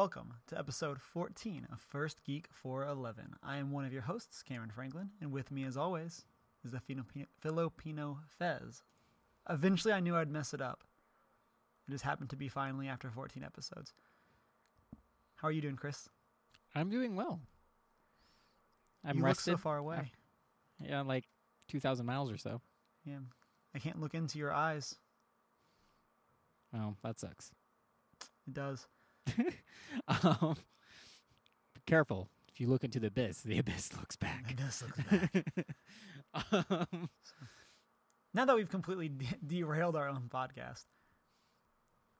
Welcome to episode 14 of First Geek 411. I am one of your hosts, Cameron Franklin, and with me as always is the Filipino, Filipino Fez. Eventually I knew I'd mess it up. It just happened to be finally after 14 episodes. How are you doing, Chris? I'm doing well. I'm you rested. look so far away. af- Yeah, like 2,000 miles or so. Yeah. I can't look into your eyes. Oh, that sucks. It does. um, be careful. If you look into the abyss, the abyss looks back. It does look bad. um, now that we've completely de- derailed our own podcast,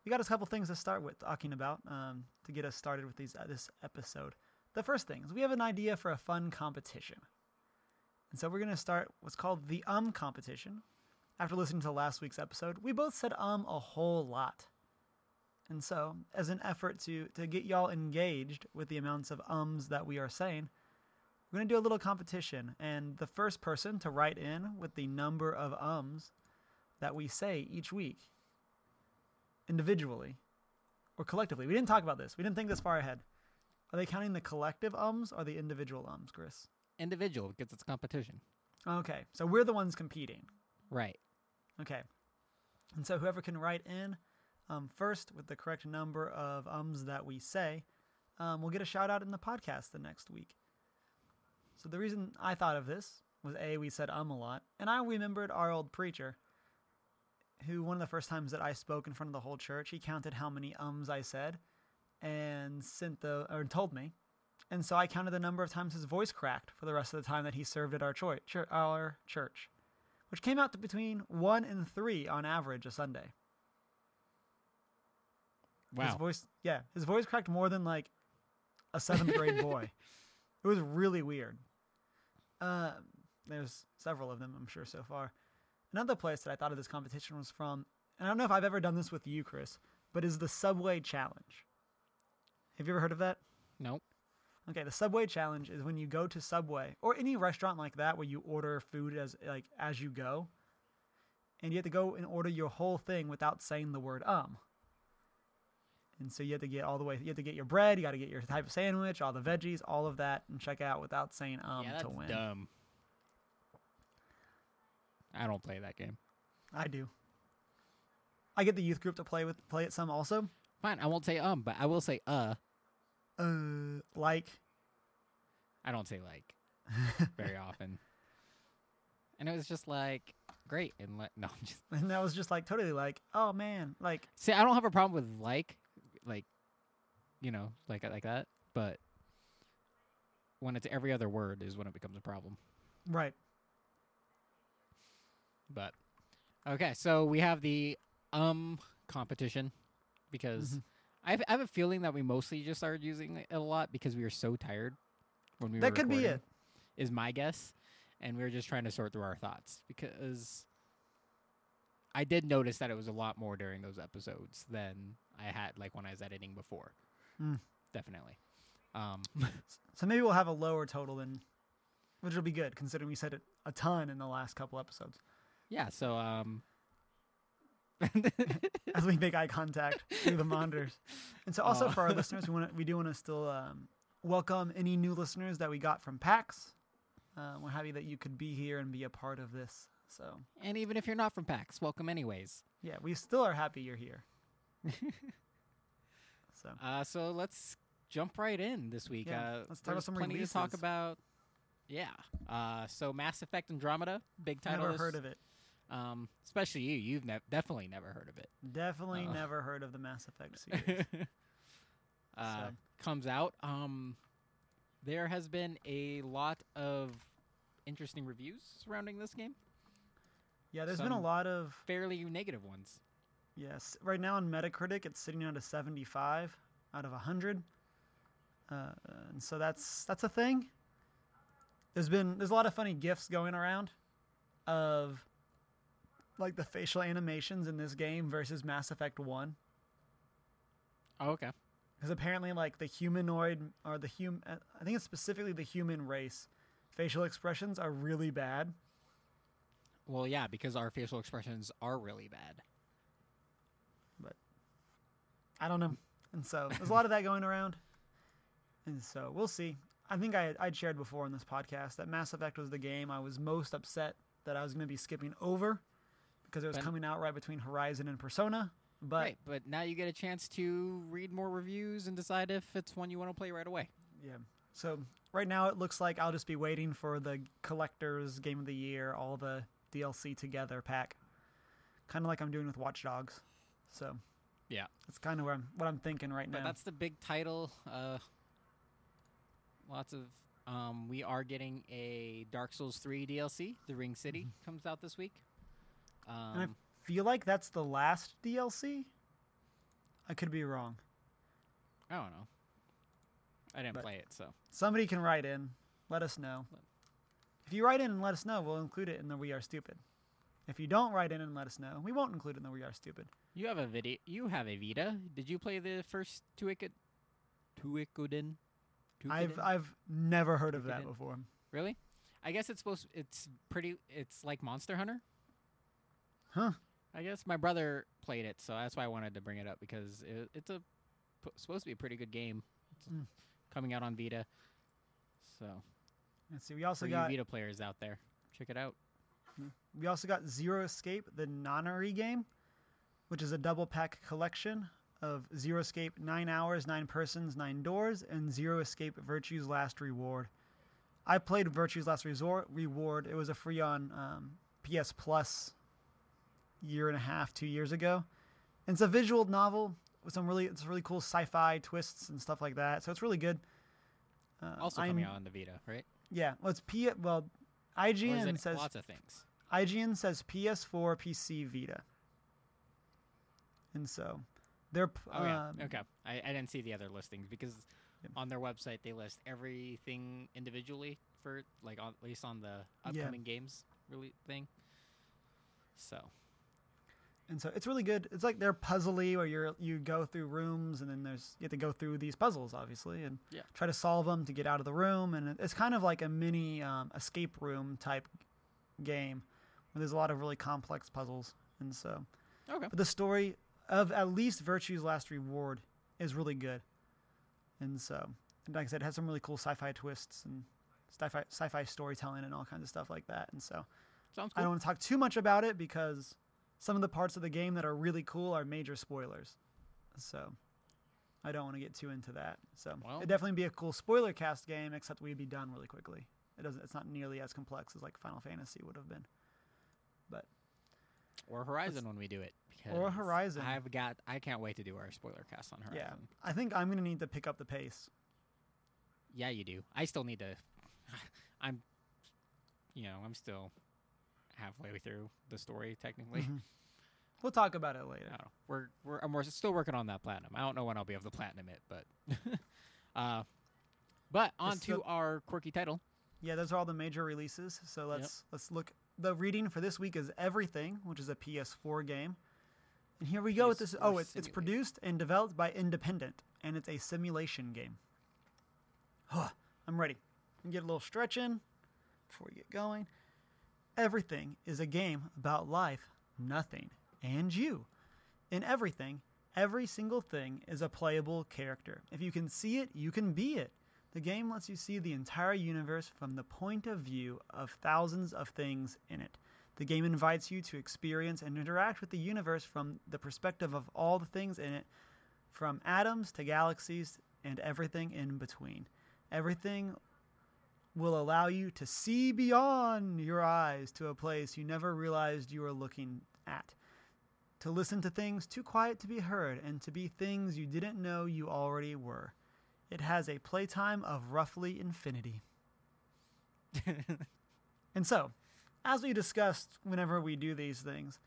we got a couple things to start with talking about um, to get us started with these uh, this episode. The first thing is we have an idea for a fun competition, and so we're going to start what's called the um competition. After listening to last week's episode, we both said um a whole lot, and so as an effort to to get y'all engaged with the amounts of ums that we are saying, we're going to do a little competition, and the first person to write in with the number of ums that we say each week, individually or collectively. We didn't talk about this. We didn't think this far ahead. Are they counting the collective ums or the individual ums, Chris? individual because it's competition. Okay, so we're the ones competing. Right. Okay, and so whoever can write in um, first with the correct number of ums that we say, um, will get a shout out in the podcast the next week. So the reason I thought of this was a we said um a lot, and I remembered our old preacher, who one of the first times that I spoke in front of the whole church, he counted how many ums I said, and sent the or told me, and so I counted the number of times his voice cracked for the rest of the time that he served at our church, our church, which came out to between one and three on average a Sunday. His Wow. voice, yeah, his voice cracked more than like a seventh grade boy. It was really weird. Uh, there's several of them, I'm sure, so far. Another place that I thought of this competition was from, and I don't know if I've ever done this with you, Chris, but is the Subway Challenge. Have you ever heard of that? Nope. Okay, the Subway Challenge is when you go to Subway or any restaurant like that where you order food as like as you go, and you have to go and order your whole thing without saying the word um. And so you have to get all the way. You have to get your bread. You got to get your type of sandwich, all the veggies, all of that, and check out without saying um yeah, that's to win. dumb. I don't play that game. I do. I get the youth group to play with play it some also. Fine, I won't say um, but I will say uh. Uh, like I don't say like very often. And it was just like great and like no, I'm just and that was just like totally like oh man like See, I don't have a problem with like, like, you know, like like that. But when it's every other word is when it becomes a problem. right But okay, so we have the um competition because Mhm. I, have, I have a feeling that we mostly just started using it a lot because we were so tired when we were that could be it. Is my guess, and we were just trying to sort through our thoughts because I did notice that it was a lot more during those episodes than I had like when I was editing before. Mm. Definitely. Um, So maybe we'll have a lower total than, which will be good considering we said it a ton in the last couple episodes. yeah. So um, As we make eye contact through the monitors, and so also Oh. for our listeners, we want we do want to still um, welcome any new listeners that we got from PAX. Uh, we're happy that you could be here and be a part of this. So and even if you're not from PAX, welcome anyways. yeah, we still are happy you're here. so Uh, so let's jump right in this week. Yeah, uh, let's talk about some plenty to talk releases. about. Yeah. Uh, so Mass Effect Andromeda, big title. never heard of it. Um, especially you. You've ne- definitely never heard of it. Definitely Uh. never heard of the Mass Effect series. uh, So- Comes out. Um, there has been a lot of interesting reviews surrounding this game. yeah, there's been a lot of Fairly negative ones. Yes, right now on Metacritic, it's sitting at a 75 out of 100, uh, and so that's that's a thing. There's been there's a lot of funny gifs going around of like the facial animations in this game versus Mass Effect One, Oh, okay. because apparently like the humanoid or the hum I think it's specifically the human race facial expressions are really bad. Well, yeah, because our facial expressions are really bad. I don't know. and so there's a lot of that going around. And so we'll see. I think I I'd shared before in this podcast that Mass Effect was the game I was most upset that I was going to be skipping over because it was But- coming out right between Horizon and Persona. But right, but now you get a chance to read more reviews and decide if it's one you want to play right away. yeah, so right now it looks like I'll just be waiting for the collector's game of the year, all the DLC together pack, kind of like I'm doing with Watch Dogs. So Yeah. that's kind of where I'm, what I'm thinking right But now. that's the big title. Uh, lots of. Um, we are getting a Dark Souls 3 DLC. The Ringed City comes out this week. I Um, feel like that's the last DLC. I could be wrong. I don't know. I didn't But- play it, so Somebody can write in. Let us know. If you write in and let us know, we'll include it in the We Are Stupid. If you don't write in and let us know, we won't include it in the We Are Stupid. you have a video. You have a Vita. Did you play the first Tuikod? Toukiden? I've I've never heard of that before. really. I guess it's supposed. It's pretty. It's like Monster Hunter. Huh. I guess my brother played it, so that's why I wanted to bring it up because it, it's a p- supposed to be a pretty good game. It's Mm. coming out on Vita, so Let's see. We also got Vita players out there, check it out. We also got Zero Escape, the Nonary game, which is a double pack collection of Zero Escape, nine hours, nine persons, nine doors, and Zero Escape Virtue's Last Reward. I played Virtue's Last Resort Reward. It was a free on um, PS Plus year and a half, two years ago. And it's a visual novel with some really it's really cool sci-fi twists and stuff like that. So it's really good. Uh, Also I'm- coming out on the Vita, right? Yeah, well, it's P. Well, IGN says lots of things? IGN says PS4, PC, Vita. And so they're Oh yeah, um, okay. I, I didn't see the other listings because Yep. on their website they list everything individually for like on, at least on the Yeah. upcoming games really thing. So And so it's really good. It's like they're puzzly where you're you go through rooms and then there's you have to go through these puzzles obviously and Yeah. try to solve them to get out of the room and it's kind of like a mini um, escape room type game where there's a lot of really complex puzzles and so okay, but the story of at least Virtue's Last Reward is really good. And so, and like I said, it has some really cool sci-fi twists and sci-fi, sci-fi storytelling and all kinds of stuff like that. And so, sounds I don't want to talk too much about it because some of the parts of the game that are really cool are major spoilers. So, I don't want to get too into that. So, Well- it'd definitely be a cool spoiler cast game, except we'd be done really quickly. It doesn't. It's not nearly as complex as like Final Fantasy would have been. But or Horizon when we do it. Or Horizon. I've got. I can't wait to do our spoiler cast on Horizon. Yeah, I think I'm gonna need to pick up the pace. Yeah, you do. I still need to. I'm. You know, I'm still halfway through the story technically. Mhm. We'll talk about it later. I don't know. We're we're I'm we're still working on that platinum. I don't know when I'll be able to platinum it, but uh, but on It's to the- our quirky title. Yeah, those are all the major releases. So let's let's look. The reading for this week is Everything, which is a PS4 game. And here we go with this. Oh, it's, it's produced and developed by Independent, and it's a simulation game. Huh, I'm ready. Get a little stretch in before we get going. Everything is a game about life, nothing, and you. In everything, every single thing is a playable character. If you can see it, you can be it. The game lets you see the entire universe from the point of view of thousands of things in it. The game invites you to experience and interact with the universe from the perspective of all the things in it, from atoms to galaxies and everything in between. Everything will allow you to see beyond your eyes to a place you never realized you were looking at. To listen to things too quiet to be heard and to be things you didn't know you already were. It has a playtime of roughly infinity. And so, as we discussed whenever we do these things,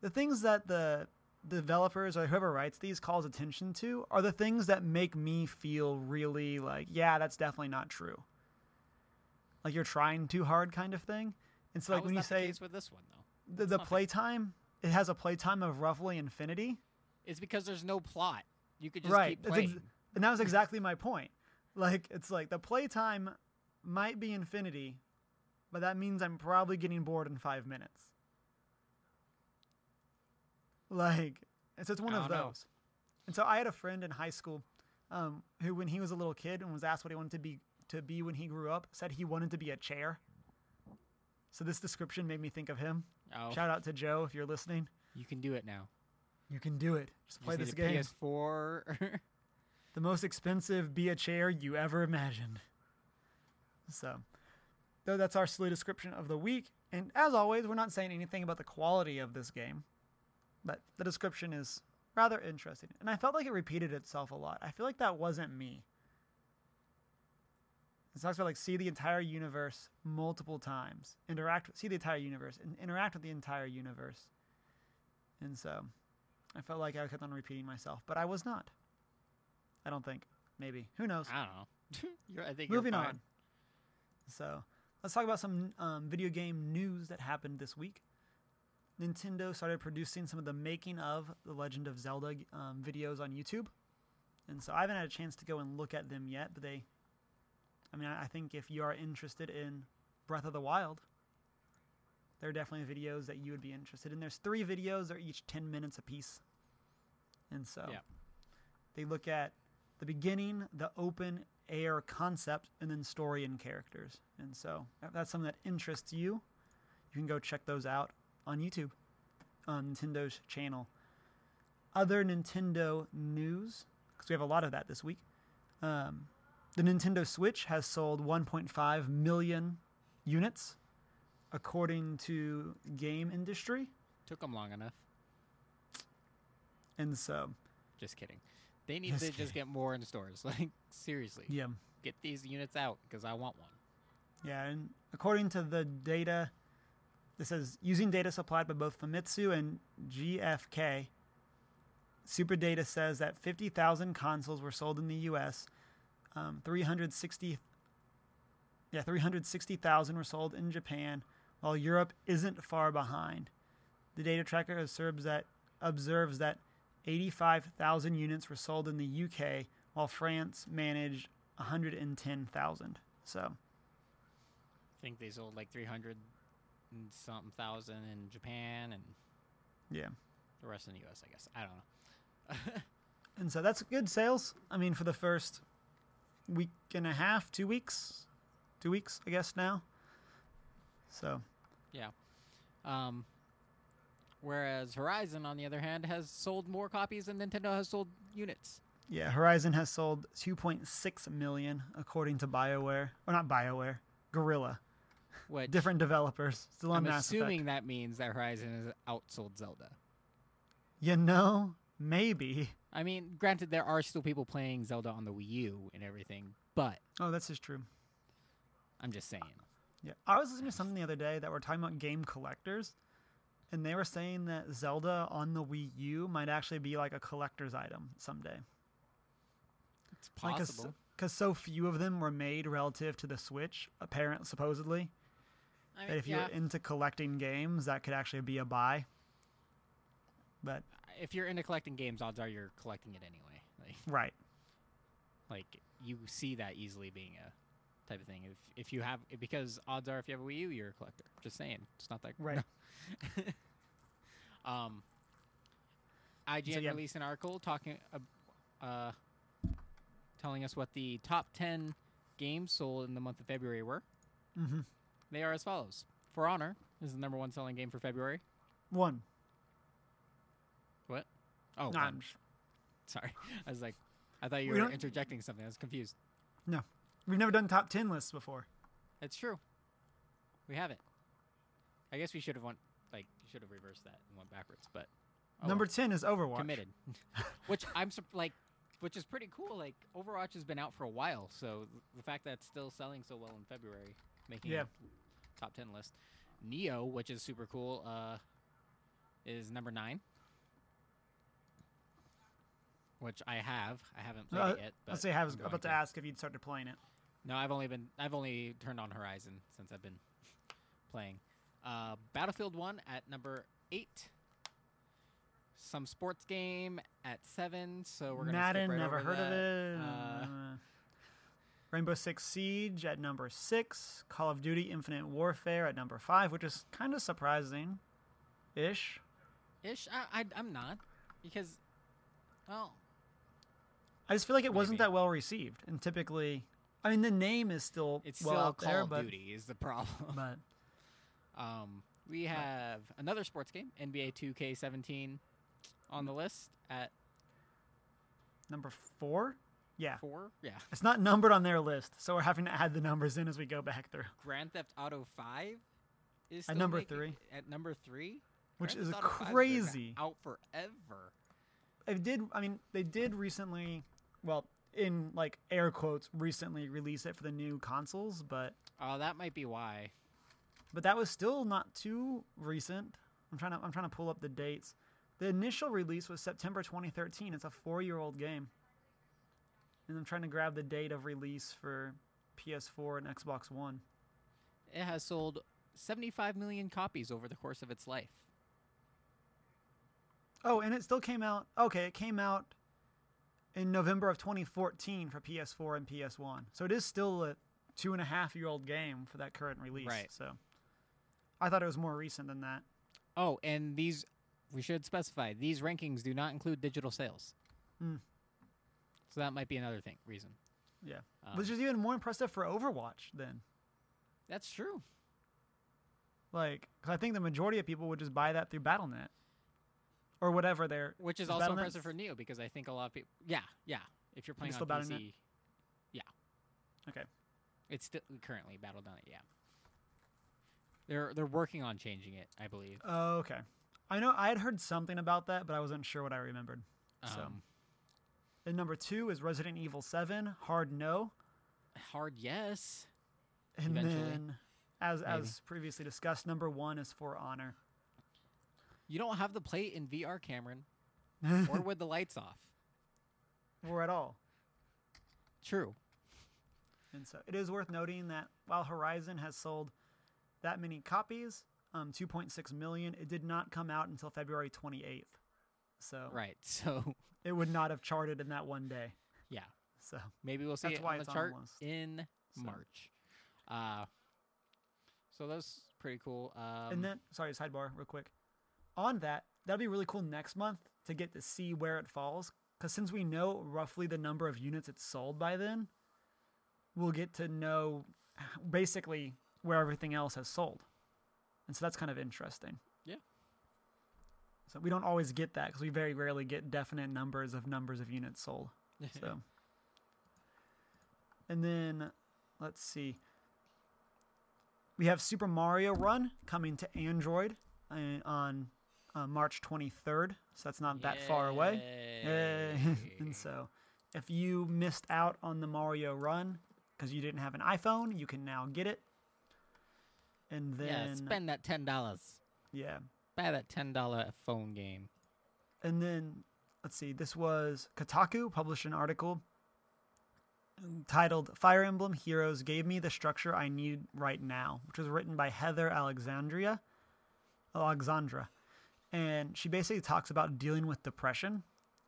the things that the developers or whoever writes these calls attention to are the things that make me feel really like, yeah, that's definitely not true. Like you're trying too hard kind of thing. And so like was when you say with this one though, the, the playtime, it has a playtime of roughly infinity. it's because there's no plot. You could just right. keep playing. ex- and that was exactly my point. Like it's like the playtime might be infinity, but that means I'm probably getting bored in five minutes. Like, and so it's one I of don't know. those. And so I had a friend in high school um, who, when he was a little kid and was asked what he wanted to be to be when he grew up, said he wanted to be a chair. So this description made me think of him. Oh, Shout out to Joe if you're listening. you can do it now. You can do it. Just play this game. PS4. The most expensive be a chair you ever imagined. So, though that's our silly description of the week. And as always, we're not saying anything about the quality of this game, but the description is rather interesting. And I felt like it repeated itself a lot. I feel like that wasn't me. It talks about like see the entire universe multiple times, interact see the entire universe, and interact with the entire universe. And so, I felt like I kept on repeating myself, but I was not. I don't think. Maybe. Who knows? I don't know. you're, I think Moving on. So let's talk about some um, video game news that happened this week. Nintendo started producing some of the making of the Legend of Zelda um, videos on YouTube, and so I haven't had a chance to go and look at them yet. But they, I mean, I think if you are interested in Breath of the Wild, there are definitely videos that you would be interested in. There's three videos; they're each ten minutes apiece, and so Yeah. they look at the beginning, the open air concept, and then story and characters. And so, if that's something that interests you, you can go check those out on YouTube, on Nintendo's channel. Other Nintendo news, because we have a lot of that this week. Um, the Nintendo Switch has sold 1.5 million units, according to Game Industry. Took them long enough. And so, Just kidding. They need Just to just get more in stores. Like seriously, yeah. get these units out because I want one. Yeah, and according to the data, this says using data supplied by both Famitsu and GFK, Super Data says that 50,000 consoles were sold in the U.S. Um, 360, yeah, 360,000 were sold in Japan, while Europe isn't far behind. The data tracker observes that observes that 85,000 units were sold in the UK, while France managed 110,000. So. I think they sold like 300 and something thousand in Japan and Yeah. the rest in the US, I guess. I don't know. And so that's good sales. I mean, for the first week and a half, two weeks, two weeks, I guess now. So yeah. Um, whereas Horizon, on the other hand, has sold more copies than Nintendo has sold units. yeah, Horizon has sold 2.6 million according to BioWare, or not BioWare, Guerrilla, Which different developers. Still on I'm Mass assuming Effect. that means that Horizon has outsold Zelda. You know, maybe. I mean, granted, there are still people playing Zelda on the Wii U and everything, but Oh, that's just true. I'm just saying. Yeah, I was listening to something the other day that were talking about game collectors, and they were saying that Zelda on the Wii U might actually be like a collector's item someday. It's possible. because so few of them were made relative to the Switch, apparent supposedly. I That mean, if yeah, you're into collecting games, that could actually be a buy. But if you're into collecting games, odds are you're collecting it anyway. Like, right, like you see that easily being a type of thing. If if you have because odds are if you have a Wii U, you're a collector. Just saying, it's not that Right. um, IGN yeah. released an article talking, ab- uh, telling us what the top ten games sold in the month of February were. Mm-hmm. They are as follows: For Honor is the number one selling game for February. one. Oh, No. I'm just- sorry. I was like, I thought you We were interjecting something. I was confused. No, we've never done top ten lists before. It's true. We haven't. I guess we should have went like should have reversed that and went backwards, but oh Number ten is Overwatch. committed. which I'm like, which is pretty cool. Like Overwatch has been out for a while, so the fact that it's still selling so well in February, making Yeah. a top ten list. Nioh, which is super cool, uh, is number nine. Which I have. I haven't played Uh, it yet. But say I was about to ask if you'd started playing it. no, I've only been I've only turned on Horizon since I've been playing. Uh, Battlefield One at number eight. Some sports game at seven. So we're gonna Madden, right never heard of it. Uh, Rainbow Six Siege at number six. Call of Duty Infinite Warfare at number five, which is kind of surprising, ish. ish. I, I I'm not because, well, I just feel like it wasn't that well received, and typically, I mean, the name is still It's well still out Call there, of but Duty is the problem. but Um, we have another sports game, NBA 2K17, on the list at number four, yeah, four. Yeah. it's not numbered on their list, so we're having to add the numbers in as we go back through, Grand Theft Auto 5 is At number three. At number three, which Grand is Theft Auto 5 has been crazy. Out forever. It did. I mean, they did recently. Well, in like air quotes, recently release it for the new consoles, but Oh, that might be why. but that was still not too recent. I'm trying to I'm trying to pull up the dates. The initial release was September 2013. It's a four-year-old game, and I'm trying to grab the date of release for PS4 and Xbox One. It has sold 75 million copies over the course of its life. Oh, and it still came out. Okay, it came out in November of 2014 for PS4 and PS1. So it is still a two and a half year old game for that current release. Right. So I thought it was more recent than that. Oh, and these we should specify these rankings do not include digital sales. Hmm. So that might be another thing reason. Yeah. Um, Which is even more impressive for Overwatch then. that's true. Like, 'cause I think the majority of people would just buy that through Battle.net or whatever they're. Which is Is also Battle.net impressive for Nioh because I think a lot of people. Yeah, yeah. If you're playing it's on Battle.net? PC, yeah. Okay. It's still currently Battle.net. Yeah. They're they're working on changing it, I believe. Oh, okay. I know I had heard something about that, but I wasn't sure what I remembered. So. Um, And number two is Resident Evil 7, Hard No. hard yes. And Eventually. then, as Maybe. as previously discussed, number one is For Honor. You don't have the plate in VR, Cameron, or with the lights off. or at all. True. And so it is worth noting that while Horizon has sold that many copies, um, 2.6 million, it did not come out until February 28th. So Right. So it would not have charted in that one day. yeah, So maybe we'll see That's it why on the it's on chart the in So- March. Uh, so that's pretty cool. Um, and then sorry, sidebar real quick. On that, that'd be really cool next month to get to see where it falls. Because since we know roughly the number of units it's sold by then, we'll get to know basically where everything else has sold. And so that's kind of interesting. Yeah. So we don't always get that because we very rarely get definite numbers of numbers of units sold. So, and then let's see. We have Super Mario Run coming to Android uh, on uh, March 23rd, so that's not that far away. Yay. and so, if you missed out on the Mario Run because you didn't have an iPhone, you can now get it. And then, yeah, spend that ten dollars. yeah, Buy that ten dollar phone game. and then let's see. This was Kotaku published an article titled "Fire Emblem Heroes Gave Me the Structure I Need Right Now," which was written by Heather Alexandria, Alexandra, and she basically talks about dealing with depression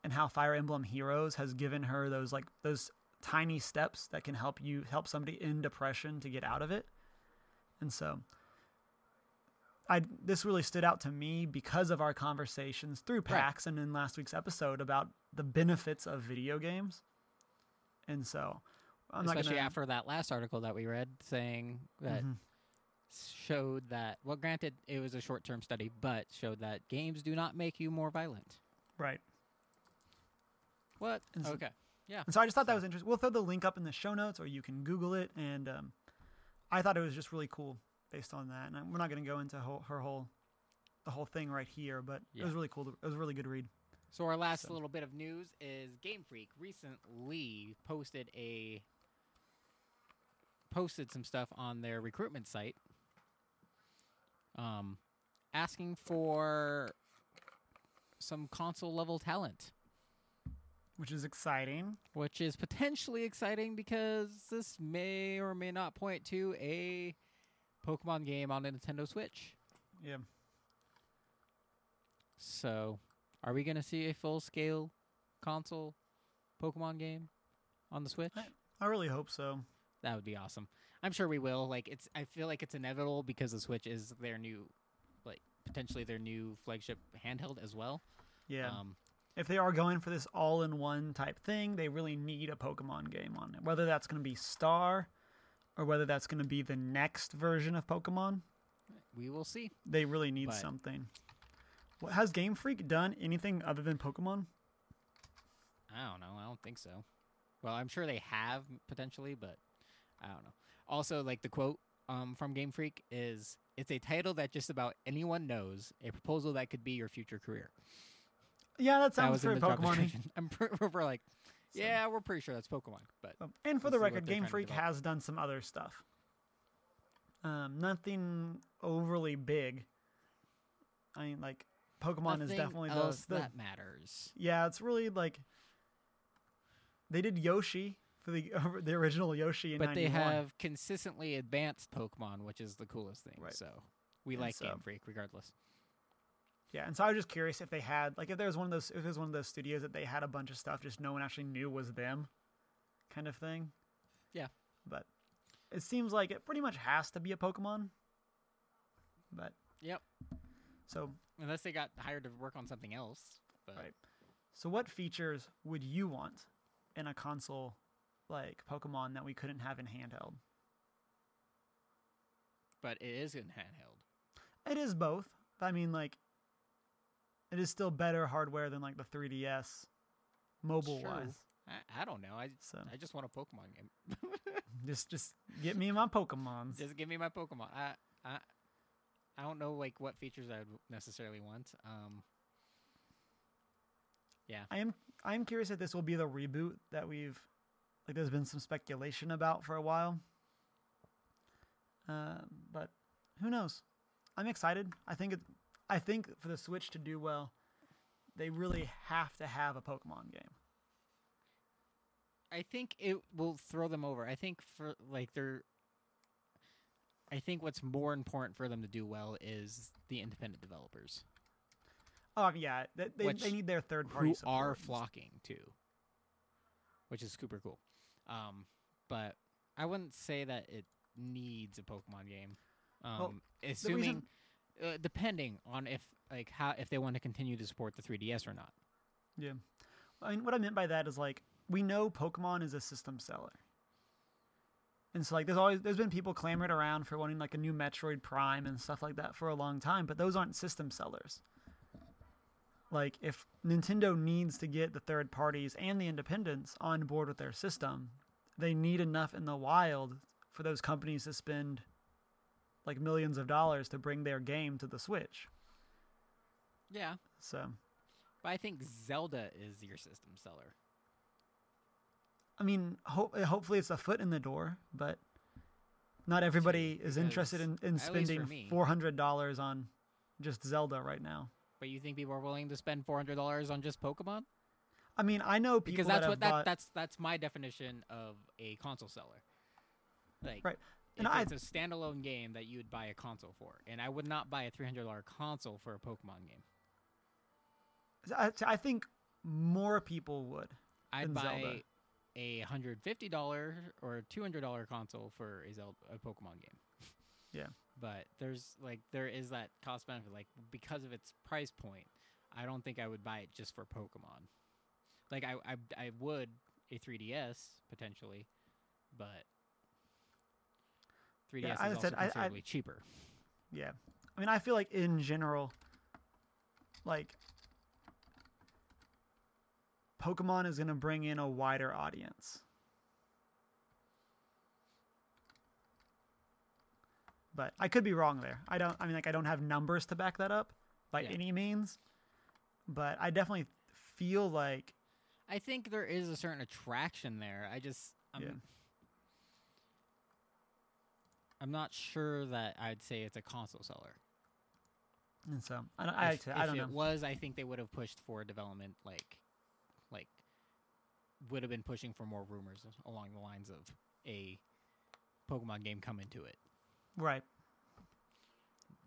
and how Fire Emblem Heroes has given her those like those tiny steps that can help you help somebody in depression to get out of it. And so I this really stood out to me because of our conversations through Right. PAX and in last week's episode about the benefits of video games. And so I'm not Especially gonna after that last article that we read saying that Mhm. Showed that well granted it was a short term study, but showed that games do not make you more violent. right. What? And so- okay. Yeah. And so I just thought that was interesting. We'll throw the link up in the show notes, or you can Google it. And um, I thought it was just really cool based on that. And I- we're not going to go into whole, her whole, the whole thing right here, but it was really cool. To, it was a really good read. So our last So- little bit of news is Game Freak recently posted a posted some stuff on their recruitment site um asking for some console level talent, which is exciting. which is potentially exciting because this may or may not point to a Pokemon game on the Nintendo Switch. Yeah. So, are we going to see a full scale console Pokemon game on the Switch? I really hope so. That would be awesome. I'm sure we will. Like it's I feel like it's inevitable because the Switch is their new like potentially their new flagship handheld as well. Yeah. Um if they are going for this all-in-one type thing, they really need a Pokemon game on it. Whether that's going to be Star, or whether that's going to be the next version of Pokemon, We will see. they really need But- something. What, has Game Freak done anything other than Pokemon? I don't know. I don't think so. Well, I'm sure they have potentially, but I don't know. Also, like the quote um, from Game Freak is, "It's a title that just about anyone knows. A proposal that could be your future career." Yeah, that sounds very Pokemon. I'm we're like, So- yeah, we're pretty sure that's Pokemon, but And for the record, Game Freak has done some other stuff. Um, nothing overly big. I mean, like Pokemon is nothing definitely the, the that matters. yeah. It's really like they did Yoshi for the the original Yoshi in But they have consistently advanced Pokemon, which is the coolest thing. Right. So we And like so- Game Freak regardless. Yeah, and so I was just curious if they had like if there was one of those if was one of those studios that they had a bunch of stuff just no one actually knew was them, kind of thing. Yeah. But it seems like it pretty much has to be a Pokemon. But Yep. so Unless they got hired to work on something else. But Right. so what features would you want in a console like Pokemon that we couldn't have in handheld? but it is in handheld. It is both. But I mean like it is still better hardware than like the 3DS mobile Sure. wise. I, I don't know. I So I just want a Pokemon game. just just get me my Pokemons. just give me my Pokemon. I I I don't know like what features I would necessarily want. Um Yeah. I am I am curious if this will be the reboot that we've like there's been some speculation about for a while. Um, but who knows? I'm excited. I think it I think for the Switch to do well, they really have to have a Pokemon game. I think it will throw them over. I think for like they're I think what's more important for them to do well is the independent developers Oh yeah, they they, they need their third party who are flocking too, which is super cool. Um, but I wouldn't say that it needs a Pokemon game. Um, Well, assuming, reason- uh, depending on if like how if they want to continue to support the 3DS or not. Yeah, I mean, what I meant by that is like we know Pokemon is a system seller, and so like there's always there's been people clamoring around for wanting like a new Metroid Prime and stuff like that for a long time, but those aren't system sellers. Like if Nintendo needs to get the third parties and the independents on board with their system, they need enough in the wild for those companies to spend like millions of dollars to bring their game to the Switch. Yeah, So but I think Zelda is your system seller. I mean, ho- hopefully it's a foot in the door, but not everybody is interested in, in because, at least for spending four hundred dollars on just Zelda right now. But you think people are willing to spend four hundred dollars on just Pokemon? I mean, I know people Because that's that what that bought, that's that's my definition of a console seller. Like Right. And I- it's a standalone game that you would buy a console for, and I would not buy a three hundred dollar console for a Pokemon game. I, I think more people would. I'd Than buy Zelda. a hundred fifty dollar or two hundred dollar console for a Zelda a Pokemon game. Yeah. But there's like there is that cost benefit like because of its price point. I don't think I would buy it just for Pokemon. Like I I, I would a 3DS potentially, but 3DS Yeah, is also said, I- I- considerably cheaper. Yeah, I mean, I feel like in general, like Pokemon is gonna bring in a wider audience. But I could be wrong there. I don't. I mean, like, I don't have numbers to back that up by Yeah. any means. But I definitely feel like I think there is a certain attraction there. I just I'm, Yeah. I'm not sure that I'd say it's a console seller. And so I don't, I, if, I don't if know. it was, I think they would have pushed for development, like, like, would have been pushing for more rumors along the lines of a Pokemon game coming to it Right,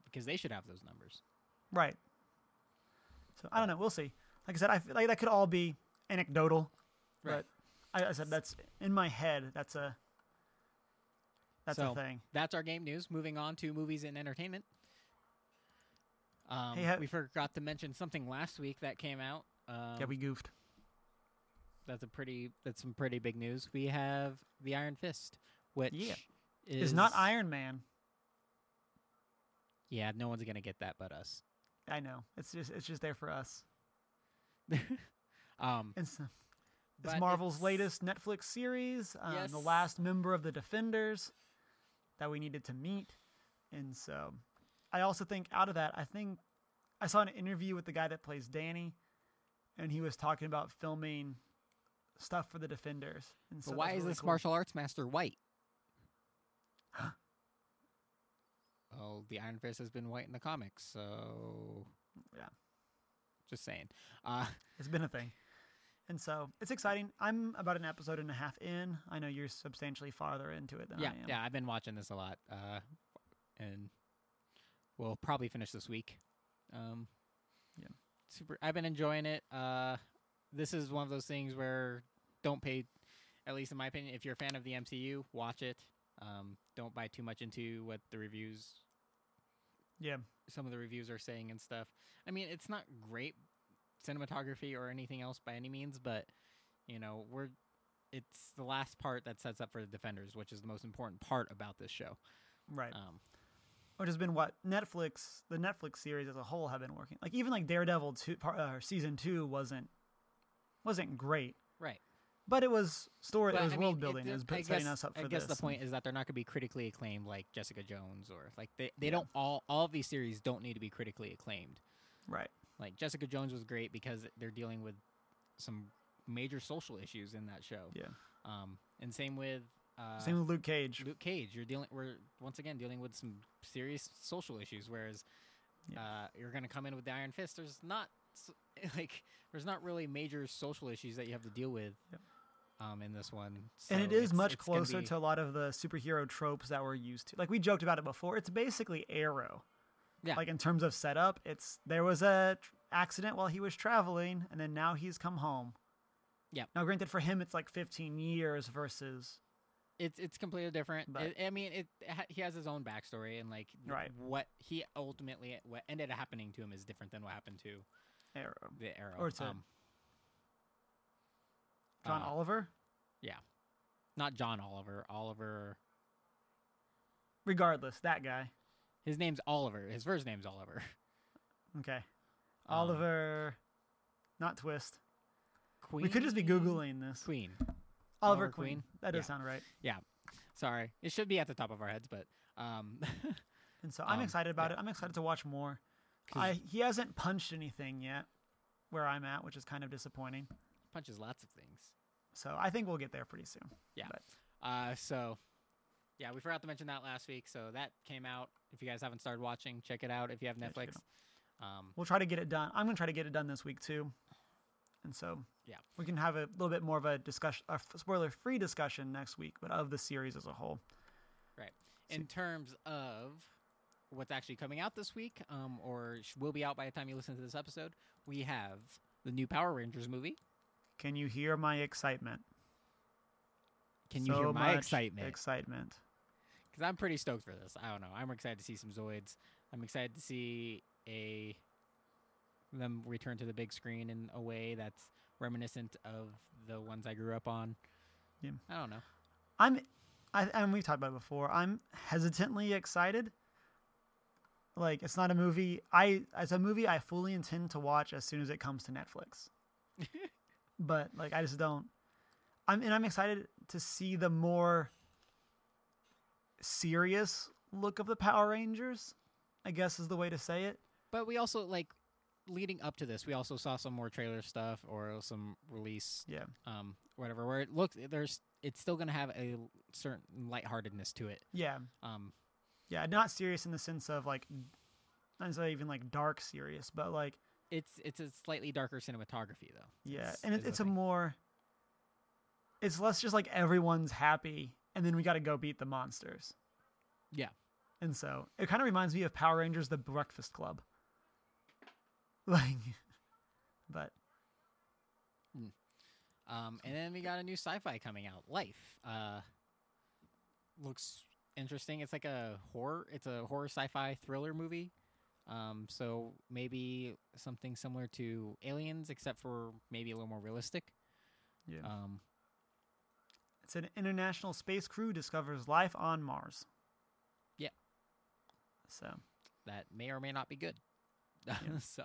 because they should have those numbers. right. So I don't know. We'll see. Like I said, I feel like that could all be anecdotal. Right. But I, I said that's in my head. That's a that's So, a thing. That's our game news. Moving on to movies and entertainment. Um, Hey, ha- we forgot to mention something last week that came out. Um, yeah, we goofed. that's a pretty that's some pretty big news. We have the Iron Fist, which Yeah. is It's not Iron Man. Yeah, no one's gonna get that but us. I know. It's just it's just there for us. um, It's it's Marvel's it's- latest Netflix series. Um, The last member of the Defenders that we needed to meet, and so I also think out of that, I think I saw an interview with the guy that plays Danny, and he was talking about filming stuff for the Defenders. And so But why that's is really this cool. martial arts master white? oh, the Iron Fist has been white in the comics, so Yeah. Just saying. Uh, It's been a thing. And so it's exciting. I'm about an episode and a half in. I know you're substantially farther into it than yeah, I am. yeah, I've been watching this a lot, uh, and we'll probably finish this week. Um, Yeah. super. I've been enjoying it. Uh, this is one of those things where don't pay, at least in my opinion, if you're a fan of the MCU, watch it. Um, don't buy too much into what the reviews Yeah. some of the reviews are saying and stuff. I mean, it's not great cinematography or anything else by any means, but you know, we're it's the last part that sets up for the defenders, which is the most important part about this show. Right. Um, Which has been what Netflix, the Netflix series as a whole, have been working. Like even like Daredevil two, part, uh, season two wasn't wasn't great, right. But it was story. But, it was I mean, world building. It, it- was I setting guess- us up for this. I guess this. the point is that they're not going to be critically acclaimed like Jessica Jones or like they they Yeah. don't all all of these series don't need to be critically acclaimed. right. Like Jessica Jones was great because they're dealing with some major social issues in that show. Yeah. Um, and same with uh, Same with Luke Cage. Luke Cage, you're dealing. We're once again dealing with some serious social issues. Whereas, Yeah. uh, you're going to come in with the Iron Fist. There's not like there's not really major social issues that you have to deal with. Yep. Um, in this one, and So is much closer be- to a lot of the superhero tropes that we're used to. Like we joked about it before. It's basically Arrow. Yeah. Like in terms of setup, it's there was a tr- accident while he was traveling, and then now he's come home. Yeah. Now, granted, for him, it's like 15 years versus It's it's completely different. But- It- I mean, it, it he has his own backstory, and like Right. what he ultimately what ended up happening to him is different than what happened to Arrow. the Arrow. Or to um, John uh, Oliver. Yeah, not John Oliver. Oliver. Regardless, that guy. His name's Oliver. His first name's Oliver. Okay. Um, Oliver, not Twist. Queen. We could just be googling this. Queen. Oliver Oliver Queen. Queen? That does Yeah. sound right. Yeah. Sorry, it should be at the top of our heads, but um, And so I'm Um, excited about yeah. it. I'm excited to watch more. I he hasn't punched anything yet, where I'm at, which is kind of disappointing. Punches lots of things. So I think we'll get there pretty soon. Yeah. Uh, so yeah, we forgot to mention that last week. So that came out. If you guys haven't started watching, check it out. If you have Netflix, um, we'll try to get it done. I'm gonna try to get it done this week too. And so Yeah. we can have a little bit more of a discussion, a spoiler-free discussion next week, but of the series as a whole. Right. In terms of what's actually coming out this week, um, or will be out by the time you listen to this episode, we have the new Power Rangers movie. Can you hear my excitement? Can you So hear my excitement? Excitement. Because I'm pretty stoked for this. I don't know. I'm excited to see some Zords. I'm excited to see a them return to the big screen in a way that's reminiscent of the ones I grew up on. Yeah. I don't know. I'm, I, and we've talked about it before. I'm hesitantly excited. Like it's not a movie. I as a movie, I fully intend to watch as soon as it comes to Netflix. but like I just don't. I'm and I'm excited to see the more serious look of the Power Rangers. I guess is the way to say it. But we also like leading up to this, we also saw some more trailer stuff or some release Yeah. um whatever where it looks there's it's still going to have a l- certain lightheartedness to it. Yeah. Um Yeah. Not serious in the sense of like, not even like dark serious, but like it's it's a slightly darker cinematography though. Yeah, and it, it's a thing. more. It's less just like everyone's happy, and then we got to go beat the monsters. Yeah. And so it kind of reminds me of Power Rangers: The Breakfast Club. Like, but Um, and then we got a new sci-fi coming out, Life. Uh, looks interesting. It's like a horror. It's a horror sci-fi thriller movie. Um, so maybe something similar to Aliens, except for maybe a little more realistic. Yeah. Um, It's an international space crew discovers life on Mars. Yeah. So that may or may not be good. so,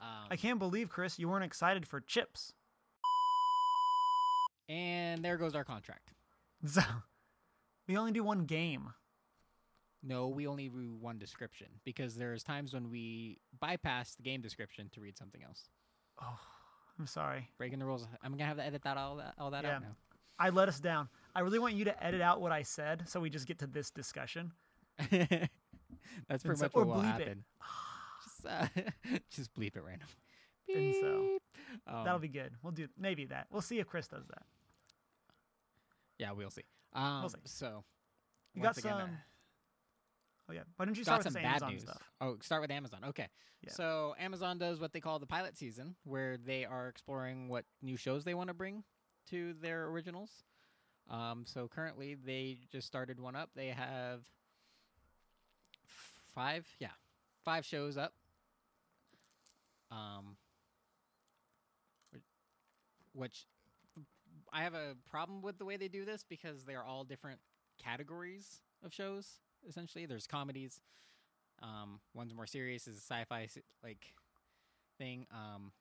um, I can't believe, Chris, you weren't excited for Chips. and there goes our contract. So we only do one game. No, we only do one description because there's times when we bypass the game description to read something else. Oh, I'm sorry. Breaking the rules. I'm gonna have to edit that all that all that Yeah. out now. I let us down. I really want you to edit out what I said so we just get to this discussion. That's pretty so- much what will happen. Just, uh, just bleep it random. And so, Beep. Um, That'll be good. We'll do maybe that. We'll see if Chris does that. yeah, we'll see. Um, see. So You got again, some. Oh yeah. Why don't you got start with some bad Amazon news. stuff? Oh, start with Amazon. Okay. Yeah. So Amazon does what they call the pilot season, where they are exploring what new shows they want to bring to their originals. Um, so currently, they just started one up. They have five, yeah, five shows up. Um, which I have a problem with the way they do this because they're all different categories of shows. Essentially, there's comedies. Um, one's more serious, is a sci-fi like thing. Um,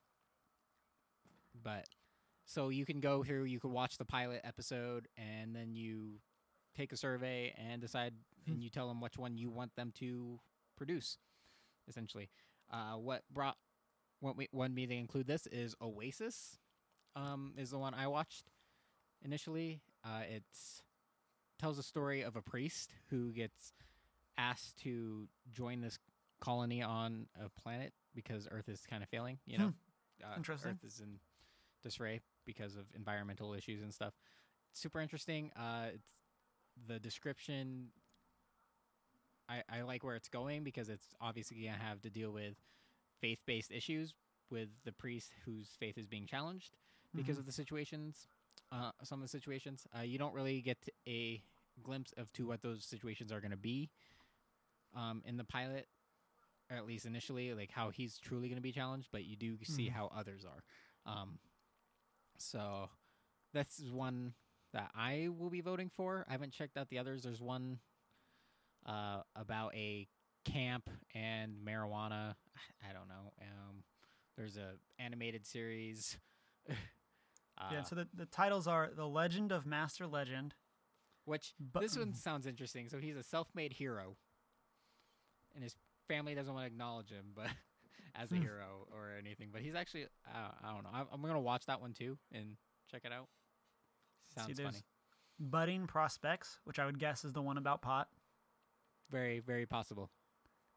but so you can go through, you could watch the pilot episode, and then you take a survey and decide, Hmm. and you tell them which one you want them to produce. Essentially, uh, what brought what we wanted me to include this is Oasis. Um, is the one I watched initially. Uh, it's tells a story of a priest who gets asked to join this colony on a planet because Earth is kind of failing. You know, uh, Interesting. Earth is in disarray because of environmental issues and stuff. Super interesting. Uh, it's the description. I, I like where it's going because it's obviously gonna have to deal with faith-based issues with the priest whose faith is being challenged because Mhm. of the situations. Uh, some of the situations uh, you don't really get a glimpse of to what those situations are going to be um, in the pilot, or at least initially, like how he's truly going to be challenged. But you do see Mhm. how others are. Um, so that's one that I will be voting for. I haven't checked out the others. There's one uh, about a camp and marijuana. I don't know. Um, there's a animated series. uh, yeah. So the, the titles are The Legend of Master Legend. Which But this one sounds interesting. So he's a self-made hero, and his family doesn't want to acknowledge him, but as a Hmm. hero or anything. But he's actually I, I don't know. I'm, I'm gonna watch that one too and check it out. Sounds See, funny. Budding Prospects, which I would guess is the one about pot. Very very possible.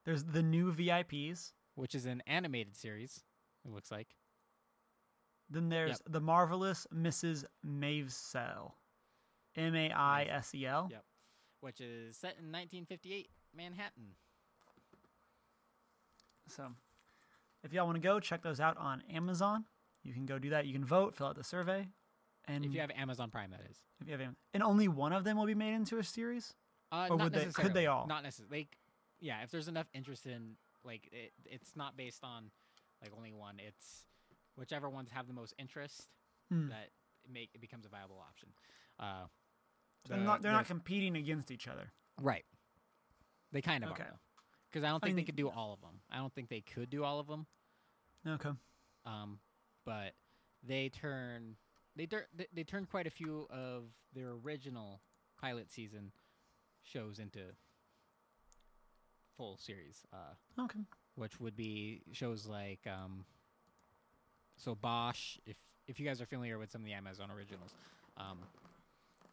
There's the new VIPs. Which is an animated series. It looks like. Then there's the marvelous Mrs. Maisel, M A I S E L. Yep. Which is set in 1958 Manhattan. So, if y'all want to go check those out on Amazon, you can go do that. You can vote, fill out the survey, and If you have Amazon Prime, that is. if you have and only one of them will be made into a series. Uh, Or not would they- could they all? Not necessarily. Like, yeah, if there's enough interest in, like, it, it's not based on, like, only one. It's whichever ones have the most interest Hmm. that it make it becomes a viable option. Uh, They're not they're the- not competing against each other. right. They kind of Okay. are because I don't I think they could do all of them. I don't think they could do all of them. Okay. Um, but they turn they tur- they, they turn quite a few of their original pilot season shows into full series. Uh, Okay. which would be shows like um, so Bosch. If if you guys are familiar with some of the Amazon originals, um,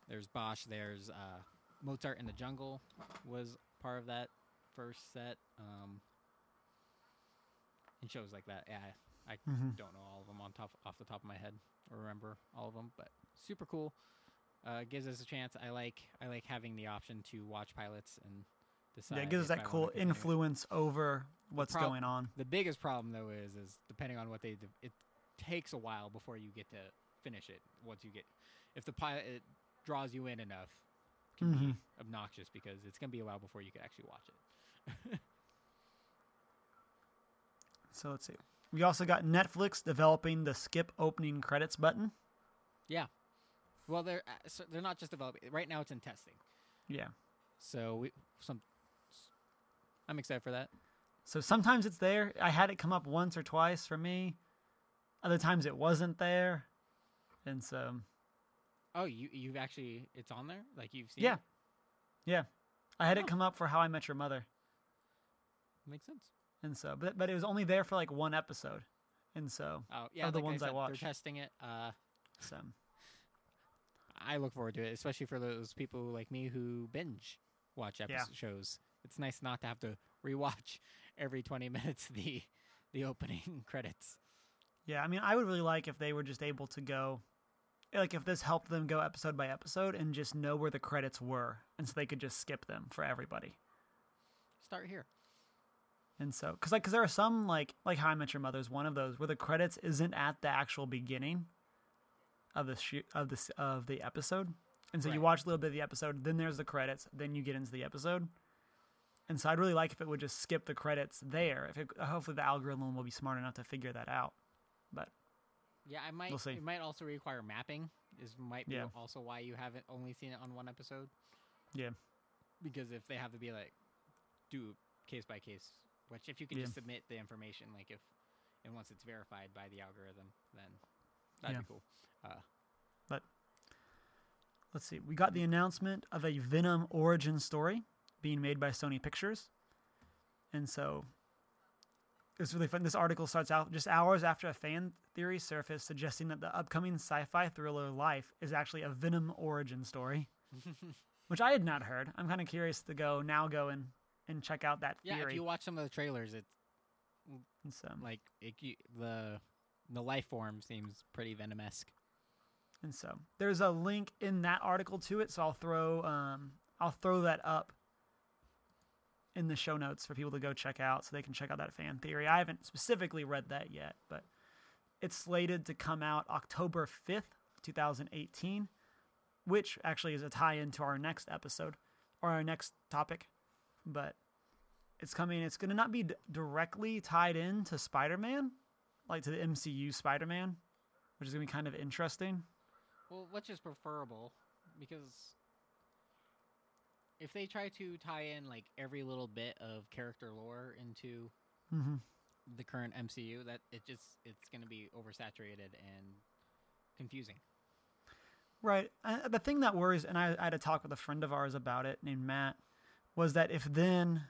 there's Bosch. There's uh, Mozart in the Jungle was part of that first set. Um, and shows like that. Yeah, I, I hmm don't know all of them on top off the top of my head or remember all of them, but super cool. Uh, gives us a chance. I like I like having the option to watch pilots and decide. Yeah, it gives us that I cool influence over what's prob- going on. The biggest problem though is is depending on what they do, it takes a while before you get to finish it. Once you get, if the pilot it draws you in enough, can Mhm. be obnoxious because it's gonna be a while before you can actually watch it. So let's see. We also got Netflix developing the skip opening credits button. Yeah. Well, they're uh, so they're not just developing right now. It's in testing. Yeah. So we some. I'm excited for that. So sometimes it's there. I had it come up once or twice for me. Other times it wasn't there. And so Oh, you you've actually it's on there. Like you've seen. Yeah. it? yeah. I had Oh. it come up for How I Met Your Mother. makes sense. And so but but it was only there for like one episode. And so Oh yeah, the like ones I said, watched. They're testing it. Uh, so I look forward to it, especially for those people like me who binge watch Yeah. episode shows. It's nice not to have to rewatch every 20 minutes the the opening credits. Yeah, I mean, I would really like if they were just able to go, like, if this helped them go episode by episode and just know where the credits were, and so they could just skip them for everybody. Start here. And so, because like, because there are some like, like How I Met Your Mother is one of those where the credits isn't at the actual beginning of the shoot of this of the episode, and so you watch a little bit of the episode, then there's the credits, then you get into the episode. And so I'd really like if it would just skip the credits there. If it, hopefully the algorithm will be smart enough to figure that out. But Yeah, I might. see. It might also require mapping. Is might be Yeah. also why you haven't only seen it on one episode. yeah, Because if they have to be like do case by case, which if you could Yeah. just submit the information, like if and once it's verified by the algorithm, then that'd Yeah. be cool. Uh, but let's see. We got the announcement of a Venom origin story being made by Sony Pictures. And so it's really fun. This article starts out just hours after a fan theory surfaced suggesting that the upcoming sci fi thriller Life is actually a Venom origin story, which I had not heard. I'm kind of curious to go now go and, and check out that theory. yeah, if you watch some of the trailers, it's so, like it, the the life form seems pretty venomesque. And so there's a link in that article to it, so I'll throw um, I'll throw that up in the show notes for people to go check out, so they can check out that fan theory. I haven't specifically read that yet, but it's slated to come out October fifth, two thousand eighteen, which actually is a tie-in to our next episode or our next topic. But it's coming. It's going to not be d- directly tied in to Spider-Man, like to the MCU Spider-Man, which is going to be kind of interesting. Well, which is preferable because if they try to tie in like every little bit of character lore into Mm-hmm. the current MCU, that it just it's going to be oversaturated and confusing. Right. Uh, the thing that worries, and I, I had a talk with a friend of ours about it named Matt, was that if then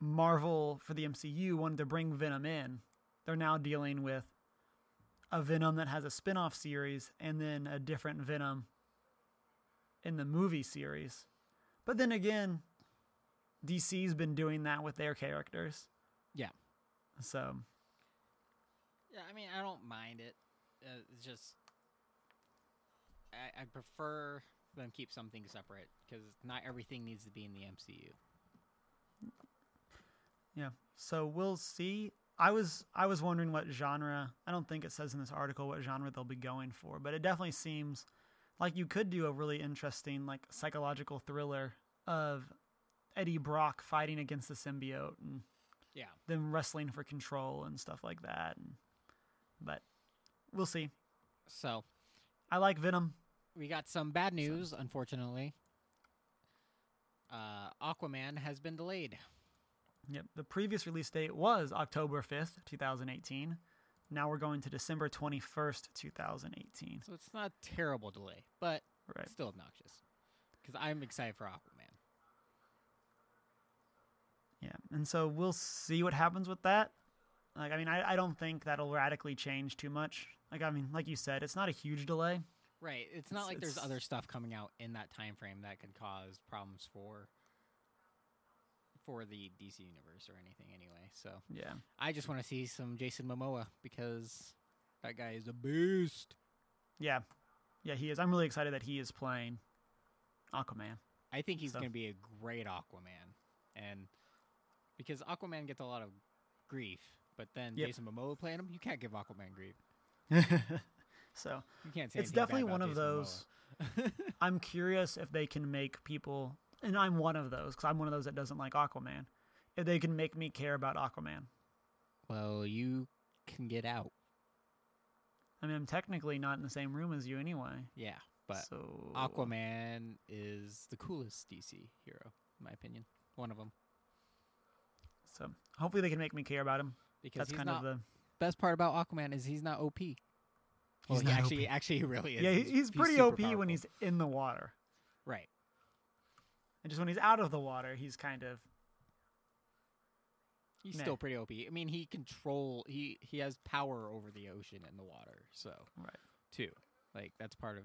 Marvel for the MCU wanted to bring Venom in, they're now dealing with a Venom that has a spin off series and then a different Venom in the movie series. But then again, DC's been doing that with their characters. Yeah. So, Yeah, I mean, I don't mind it. Uh, it's just I, I prefer them keep something separate because not everything needs to be in the MCU. Yeah. So we'll see. I was I was wondering what genre. I don't think it says in this article what genre they'll be going for, but it definitely seems like you could do a really interesting like psychological thriller of Eddie Brock fighting against the symbiote and Yeah. them wrestling for control and stuff like that. And, but we'll see. So I like Venom. we got some bad news, unfortunately. Uh, Aquaman has been delayed. Yep. The previous release date was October 5th, 2018. Now we're going to December 21st, 2018. So it's not a terrible delay, but Right. still obnoxious. Because I'm excited for Aquaman. Yeah, and so we'll see what happens with that. Like, I mean, I, I don't think that'll radically change too much. Like, I mean, like you said, it's not a huge delay. Right. It's not It's- like there's it's- other stuff coming out in that time frame that could cause problems for for the DC universe or anything anyway. So Yeah, I just want to see some Jason Momoa because that guy is a beast. yeah, yeah. He is. I'm really excited that he is playing Aquaman. I think he's So- going to be a great Aquaman, and because Aquaman gets a lot of grief, but then Yep. Jason Momoa playing him, you can't give Aquaman grief. so You can't say it's definitely one of Jason those. I'm curious if they can make people, and I'm one of those because I'm one of those that doesn't like Aquaman. If they can make me care about Aquaman, Well, you can get out. I mean, I'm technically not in the same room as you anyway. Yeah, but so Aquaman is the coolest DC hero, in my opinion. One of them. So hopefully they can make me care about him. Because That's kind not, of the best part about Aquaman is he's not OP. Well, he actually, OP. actually, he really is. yeah. he- He's, pretty super OP when he's in the water, right. And just when he's out of the water, he's kind of He's still pretty OP. I mean, he control he he has power over the ocean and the water, so right. too. Like that's part of.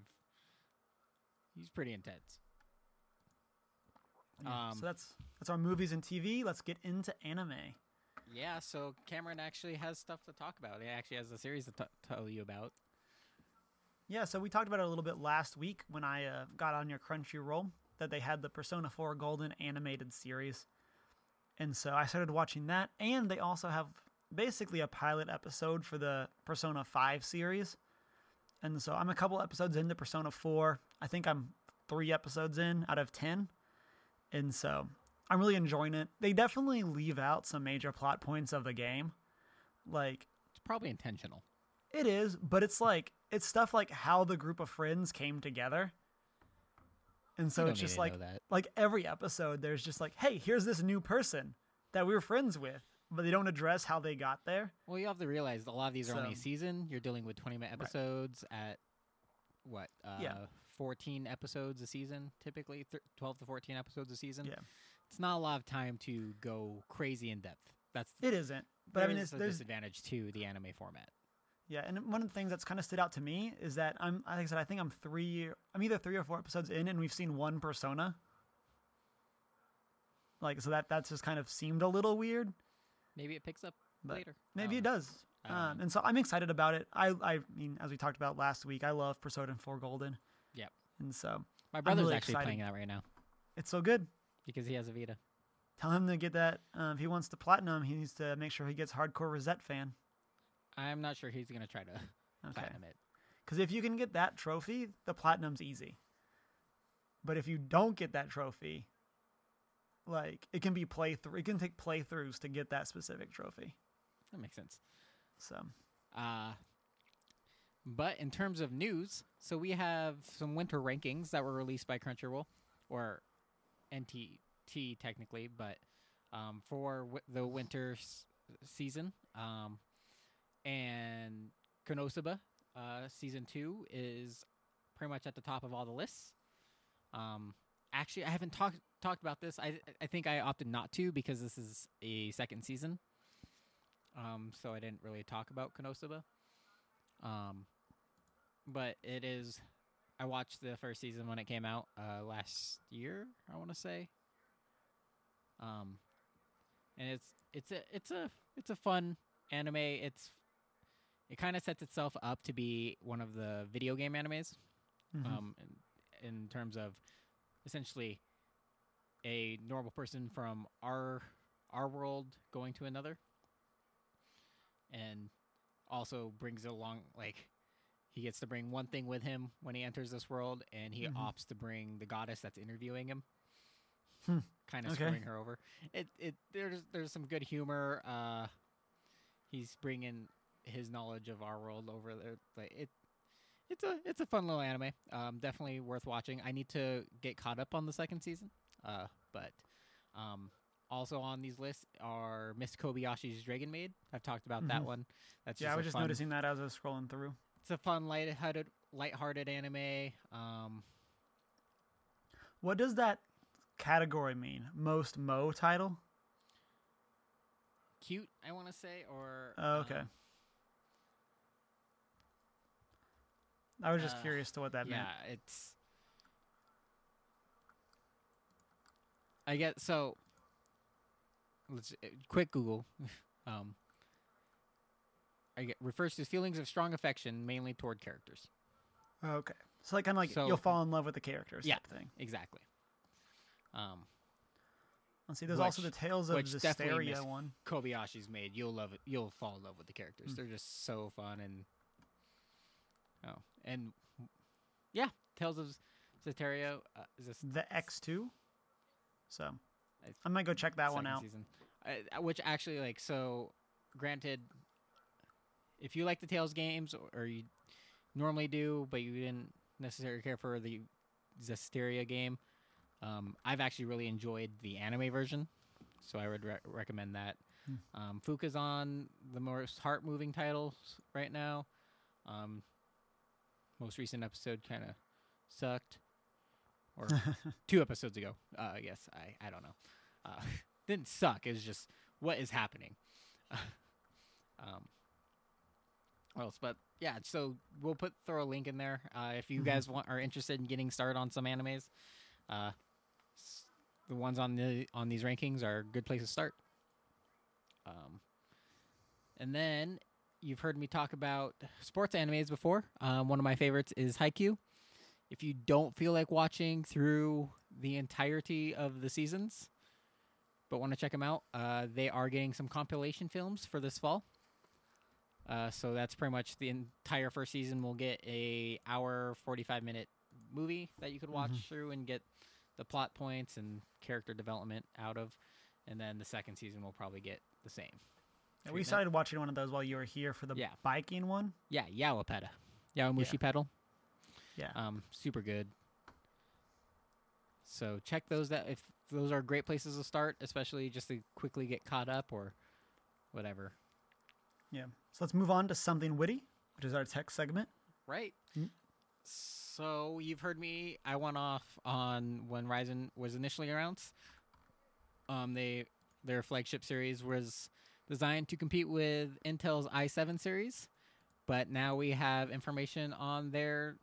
He's pretty intense. Yeah, Um, so that's that's our movies and TV. Let's get into anime. Yeah, so Cameron actually has stuff to talk about. He actually has a series to t- tell you about. Yeah, so we talked about it a little bit last week when I uh, got on your Crunchyroll that they had the Persona 4 Golden animated series. And so I started watching that, and they also have basically a pilot episode for the Persona 5 series. And so I'm a couple episodes into Persona 4. I think I'm three episodes in out of 10. And so I'm really enjoying it. They definitely leave out some major plot points of the game. Like, It's probably intentional. it is, but it's like it's stuff like how the group of friends came together. And so it's just like like every episode there's just like, hey, here's this new person that we were friends with, but they don't address how they got there. Well, you have to realize a lot of these are only season. You're dealing with 20 minute episodes at what? Uh, Yeah. 14 episodes a season, typically th- 12 to 14 episodes a season. Yeah. It's not a lot of time to go crazy in depth. That's It isn't. But I mean it's a there's disadvantage to the anime format. Yeah, and one of the things that's kind of stood out to me is that I'm like I said I think I'm 3 I'm either 3 or 4 episodes in and we've seen one persona. Like so that that's just kind of seemed a little weird. Maybe it picks up But later. Maybe it does. Um, and so I'm excited about it. I, I mean, as we talked about last week, I love Persona 4 Golden. Yep. And so My brother's really actually excited. playing that right now it's so good. because he has a Vita. Tell him to get that. Um, if he wants the platinum, he needs to make sure he gets hardcore Risette fan. I'm not sure he's gonna try to Okay. platinum it. Because if you can get that trophy, the platinum's easy. But if you don't get that trophy, like it can be playthrough. It can take playthroughs to get that specific trophy. That makes sense. So Uh, but in terms of news, so we have some winter rankings that were released by Crunchyroll, or NTT technically, but um, for w- the winter s- season. Um, and Konosuba uh, season two is pretty much at the top of all the lists. Um, actually, I haven't talked talked about this. I I think I opted not to because this is a second season. Um, so I didn't really talk about Konosuba. Um, but it is. I watched the first season when it came out uh, last year. I want to say. Um, and it's it's a it's a it's a fun anime. It's it kind of sets itself up to be one of the video game animes mhm. um, in, in terms of essentially a normal person from our our world going to another, and also brings along like he gets to bring one thing with him when he enters this world, and he Mhm. opts to bring the goddess that's interviewing him. Hmm. Kind of Okay. screwing her over. It it there's there's some good humor. Uh, he's bringing his knowledge of our world over there. Like it, it's a it's a fun little anime. Um, definitely worth watching. I need to get caught up on the second season. Uh, but um, also on these lists are Miss Kobayashi's Dragon Maid. I've talked about that Mhm. one. That's yeah, just I was just fun- noticing that as I was scrolling through. It's a fun, light-hearted, light-hearted anime. Um, What does that category mean? Most Moe title? cute, I want to say, or Oh, okay. um, I was just uh, curious to what that yeah, meant. Yeah, it's. I get so. Let's uh, quick Google. um, I get refers to feelings of strong affection mainly toward characters. Okay. So like kind of like So- you'll fall in love with the characters Yeah. type thing. Exactly. Um, Let's see. There's also the Tales of which definitely Zestiria one. Kobayashi's Maid. You'll love it. You'll fall in love with the characters. Mm. They're just so fun and and yeah, Tales of Zestiria uh, is this The X2. So I- I might go check that one out. Season, uh, which actually like so granted, if you like the Tales games or, or you normally do, but you didn't necessarily care for the Zestiria game, um, I've actually really enjoyed the anime version, so I would re- recommend that. Hmm. Um, Fuuka's on the most heart moving titles right now. Um, most recent episode kind of sucked, or two episodes ago. Uh, I guess I I don't know. Uh, didn't suck. It was just what is happening. um, what else? But yeah, so we'll put throw a link in there uh, if you Mhm. guys want are interested in getting started on some animes. Uh, s- the ones on the on these rankings are a good place to start. Um, and then you've heard me talk about sports animes before. Um, one of my favorites is Haikyuu. If you don't feel like watching through the entirety of the seasons, but want to check them out, uh, they are getting some compilation films for this fall. Uh, so that's pretty much the entire first season. We'll get a hour forty five minute movie that you could watch Mhm. through and get the plot points and character development out of, and then the second season will probably get the same. Yeah, we started watching one of those while you were here for the Yeah. biking one. Yeah, Yowapeda, Yowamushi Yeah. pedal. Yeah. Um, super good. So check those that if those are great places to start, especially just to quickly get caught up or whatever. Yeah. So let's move on to something witty, which is our tech segment. Right. Mm. So you've heard me. I went off on when Ryzen was initially announced. Um, they their flagship series was designed to compete with Intel's i7 series, but now we have information on their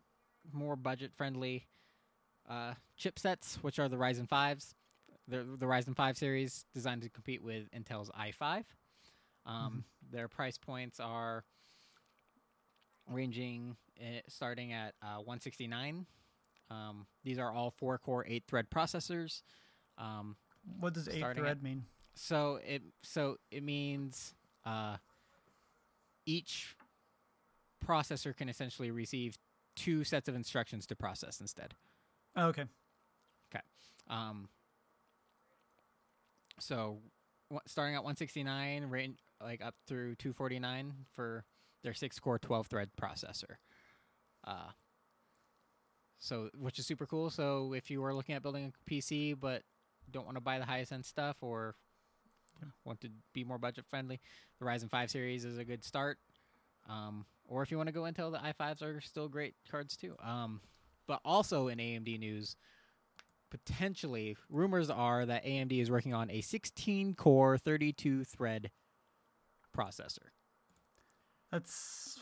more budget-friendly uh, chipsets, which are the Ryzen fives. The the Ryzen five series designed to compete with Intel's i5. Um, Their price points are ranging uh, starting at uh, 169. Um, these are all four core, eight thread processors. Um, What does eight thread mean? So it so it means uh, each processor can essentially receive two sets of instructions to process instead. Oh, okay. Um, so wha- starting at 169, range like up through 249 for their six core 12 thread processor. Uh, so which is super cool. So if you are looking at building a PC but don't want to buy the highest end stuff or. Want to be more budget friendly, the Ryzen 5 series is a good start. Um, or if you want to go Intel, the i5s are still great cards too. Um, but also in AMD news, potentially rumors are that AMD is working on a 16 core 32 thread processor, That's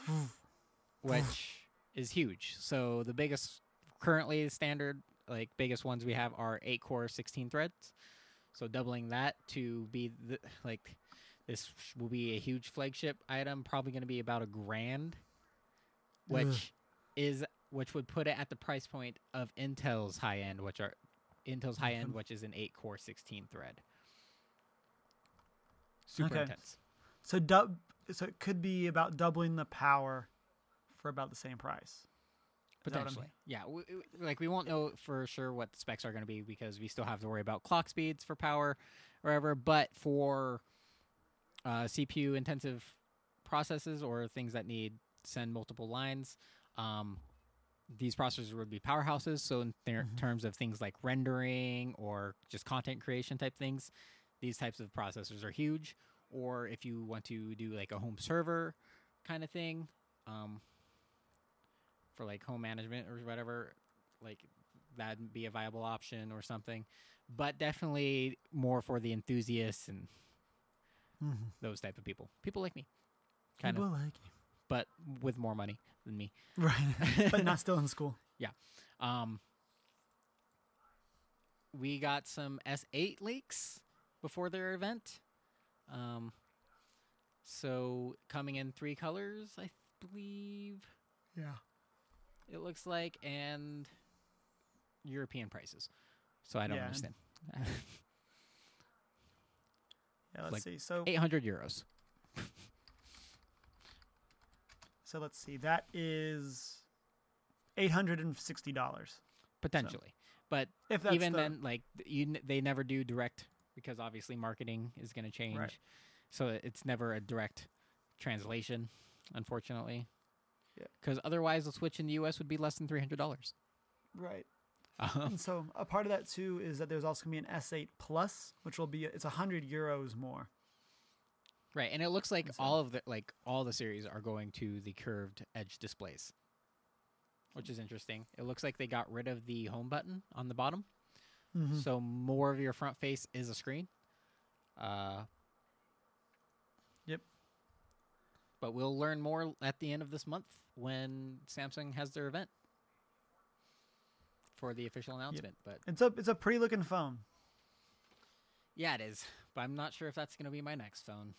which is huge. So the biggest currently standard like biggest ones we have are 8 core 16 threads. So doubling that to be the, like this will be a huge flagship item, probably going to be about a grand, which Ugh. is which would put it at the price point of Intel's high end, which are Intel's high end, which is an 8 core 16 thread. Super Okay. intense. so dub. So it could be about doubling the power for about the same price. Is that what I'm Potentially, yeah. We, we- like we won't know for sure what the specs are going to be because we still have to worry about clock speeds for power, or whatever. But for uh, CPU intensive processes or things that need send multiple lines, um, these processors would be powerhouses. So in Mhm. terms of things like rendering or just content creation type things, these types of processors are huge. Or if you want to do like a home server kind of thing. Um, for like home management or whatever, like that'd be a viable option or something. But definitely more for the enthusiasts and Mm-hmm. those type of people. People like me, kind People of, like you. but with more money than me. right, but not still in school. Yeah. Um, we got some S8 leaks before their event. Um, so coming in three colors, I believe Yeah. It looks like, and European prices. So I don't Yeah, understand. Yeah. Let's Like see. So 800 euros. so let's see. That is eight hundred and sixty dollars. potentially. But If that's even the, then, like you, they never do direct because obviously marketing is going to change. so it's never a direct translation, unfortunately. Yeah. Because otherwise, the Switch in the U.S. would be less than three hundred dollars. Right. Uh, And so a part of that too is that there's also gonna be an S8 Plus, which will be it's a hundred euros more. right, and it looks like so- all of the like all the series are going to the curved edge displays, which is interesting. It looks like they got rid of the home button on the bottom, Mm-hmm. so more of your front face is a screen. Uh, Yep. But we'll learn more at the end of this month when Samsung has their event for the official announcement. But It's a it's a pretty looking phone. yeah, it is. But I'm not sure if that's going to be my next phone.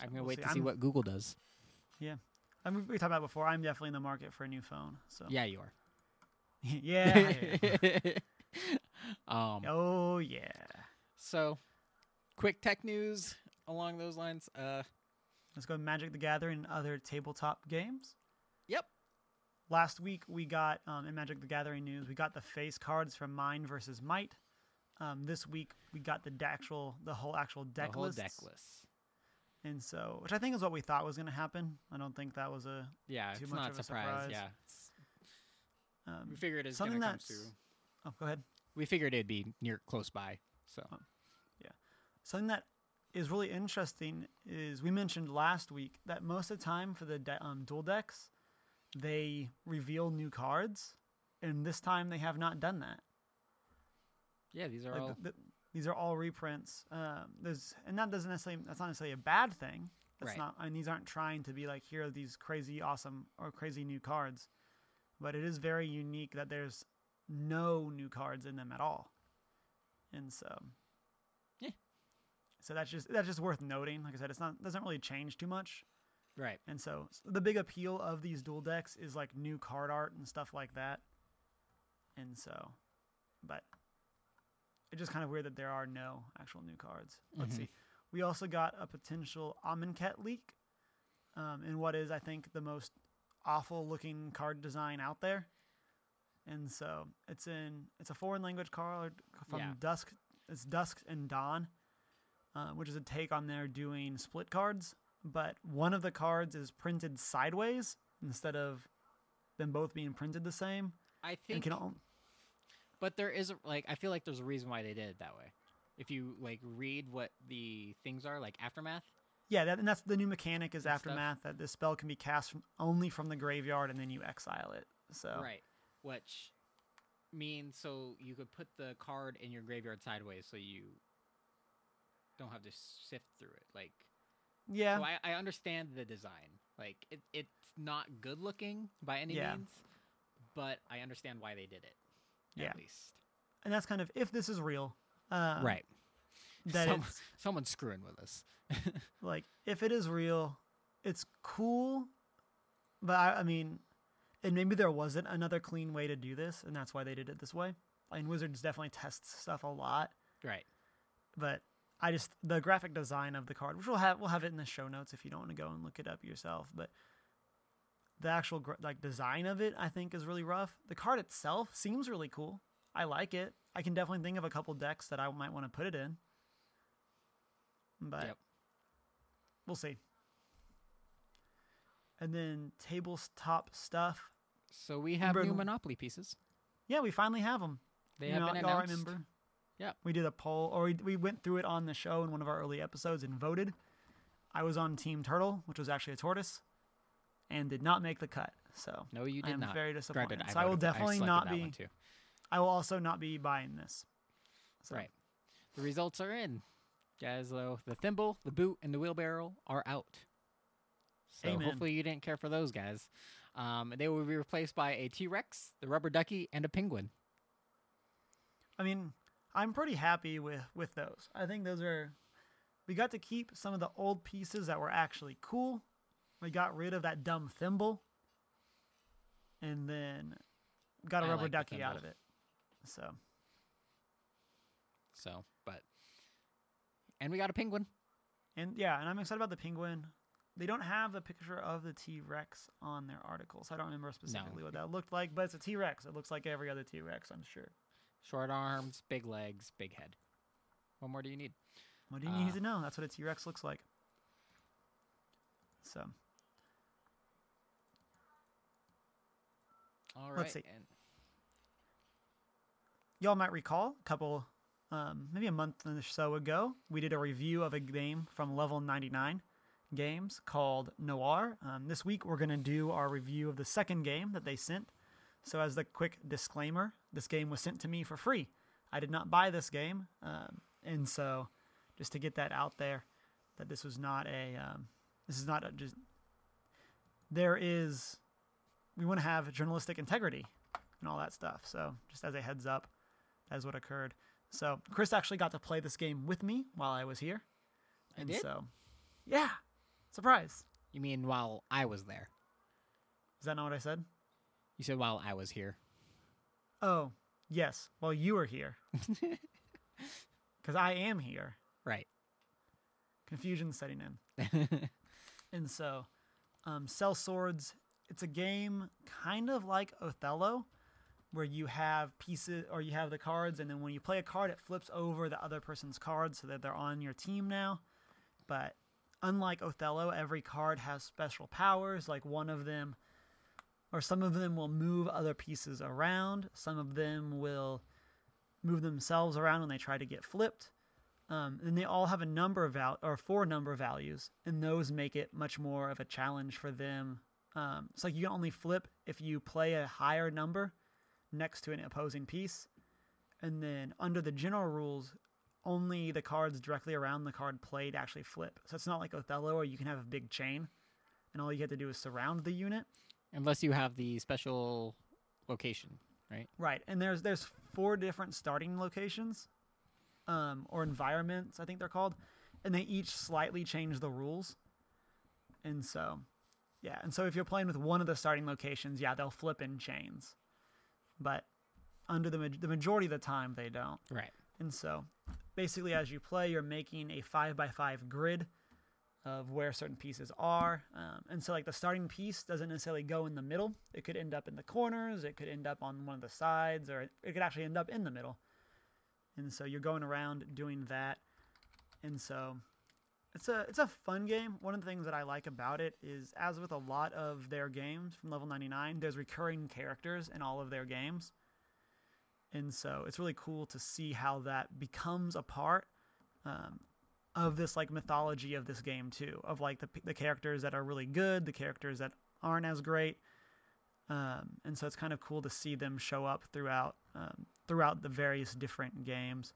I'm going to we'll wait see. to see I'm- what Google does. Yeah. I mean, we talked about before. I'm definitely in the market for a new phone. So Yeah, you are. yeah. Um, oh yeah. So, quick tech news along those lines. Uh, Let's go Magic the Gathering and other tabletop games. Yep. Last week we got um, in Magic the Gathering news we got the face cards from Mind versus Might. Um, this week we got the actual the whole actual deck the whole lists. deck list. and so which I think is what we thought was going to happen. I don't think that was a Yeah, Too it's much not of a surprise. surprise. Yeah, um, we figured it's going something to come through. oh go ahead We figured it'd be near close by. So yeah. something that is really interesting is we mentioned last week that most of the time for the de- um, dual decks they reveal new cards, and this time they have not done that. yeah, these are Like, all th- th- these are all reprints. Um, there's and that doesn't necessarily that's not necessarily a bad thing. That's Right. not. I mean, these aren't trying to be like here are these crazy awesome or crazy new cards, but it is very unique that there's no new cards in them at all, and so. So that's just that's just worth noting. Like I said, it's not doesn't really change too much, right. and so the big appeal of these dual decks is like new card art and stuff like that, and so, but it's just kind of weird that there are no actual new cards. Let's Mhm. see. We also got a potential Amonkhet leak, um, in what is I think the most awful looking card design out there, and so it's in it's a foreign language card from Yeah. Dusk. It's Dusk and Dawn, uh, which is a take on their doing split cards, but one of the cards is printed sideways instead of them both being printed the same. I think, can al- but there is a, like I feel like there's a reason why they did it that way. If you like read what the things are, like aftermath, Yeah, that, and that's the new mechanic is and stuff. aftermath that this spell can be cast from, only from the graveyard and then you exile it. So right? Which means so you could put the card in your graveyard sideways, so you don't have to sift through it. Like, yeah, so I, I understand the design. Like, it, it's not good looking by any Yeah. means, but I understand why they did it. Yeah. At least, and that's kind of if this is real, um, right? That Some- Someone's screwing with us. like if it is real, it's cool, but I, I mean, and maybe there wasn't another clean way to do this, and that's why they did it this way. I And Wizards definitely tests stuff a lot, right. but I just the graphic design of the card, which we'll have we'll have it in the show notes if you don't want to go and look it up yourself. But the actual like design of it, I think, is really rough. The card itself seems really cool. I like it. I can definitely think of a couple decks that I might want to put it in, but Yep. we'll see. And then tabletop stuff. So we have Remember new Monopoly pieces. Yeah, we finally have them. They have been y'all announced. remember? Yep. We did a poll, or we, we went through it on the show in one of our early episodes and voted. I was on Team Turtle, which was actually a tortoise, and did not make the cut. So No, you did I am not. very disappointed. Granted, so I will definitely selected not be. I will also not be buying this. So, Right. The results are in, guys. Though the thimble, the boot, and the wheelbarrow are out. So Amen. hopefully you didn't care for those guys. Um, they will be replaced by a T Rex, the rubber ducky, and a penguin. I mean, I'm pretty happy with with those. I think those are. We got to keep some of the old pieces that were actually cool. We got rid of that dumb thimble, and then got a I rubber like ducky out of it. So So, but and we got a penguin. and yeah, and I'm excited about the penguin. They don't have a picture of the T Rex on their article, so I don't remember specifically what that looked like. But it's a T Rex. It looks like every other T Rex, I'm sure. Short arms, big legs, big head. What more do you need? What do you Uh, need to know? That's what a T Rex looks like. So All right. Let's see. And y'all might recall a couple, um, maybe a month or so ago, we did a review of a game from Level 99 Games called Noir. Um, this week we're going to do our review of the second game that they sent. So, as the quick disclaimer, this game was sent to me for free. I did not buy this game, um, and so just to get that out there, that this was not a, um, this is not a just. There is, we want to have journalistic integrity and all that stuff. So, just as a heads up, that is what occurred. So, Chris actually got to play this game with me while I was here. I And did? so, yeah, surprise. you mean while I was there? Is that not what I said? You said while I was here. Oh, yes. Well, you were here. Because I am here. Right. Confusion setting in. And so, um, Sellswords, it's a game kind of like Othello, where you have pieces or you have the cards, and then when you play a card, it flips over the other person's cards so that they're on your team now. But unlike Othello, every card has special powers. Like one of them, or some of them will move other pieces around, some of them will move themselves around when they try to get flipped. Um, and they all have a number of val- or four number values, and those make it much more of a challenge for them. Um, it's like you can only flip if you play a higher number next to an opposing piece, and then under the general rules, only the cards directly around the card played actually flip. So it's not like Othello, where you can have a big chain, and all you have to do is surround the unit. Unless you have the special location, right? Right, and there's there's four different starting locations, um, or environments, I think they're called, and they each slightly change the rules. And so, yeah, and so if you're playing with one of the starting locations, yeah, they'll flip in chains, but under the ma- the majority of the time they don't. Right. And so, basically, as you play, you're making a five by five grid of where certain pieces are. Um, and so, like, the starting piece doesn't necessarily go in the middle. It could end up in the corners, it could end up on one of the sides, or it, could actually end up in the middle. And so, you're going around doing that. And so, it's a it's a fun game. One of the things that I like about it is, as with a lot of their games from Level 99, there's recurring characters in all of their games. And so it's really cool to see how that becomes a part um, of this like mythology of this game too, of like the the characters that are really good, the characters that aren't as great, um, and so it's kind of cool to see them show up throughout um, throughout the various different games.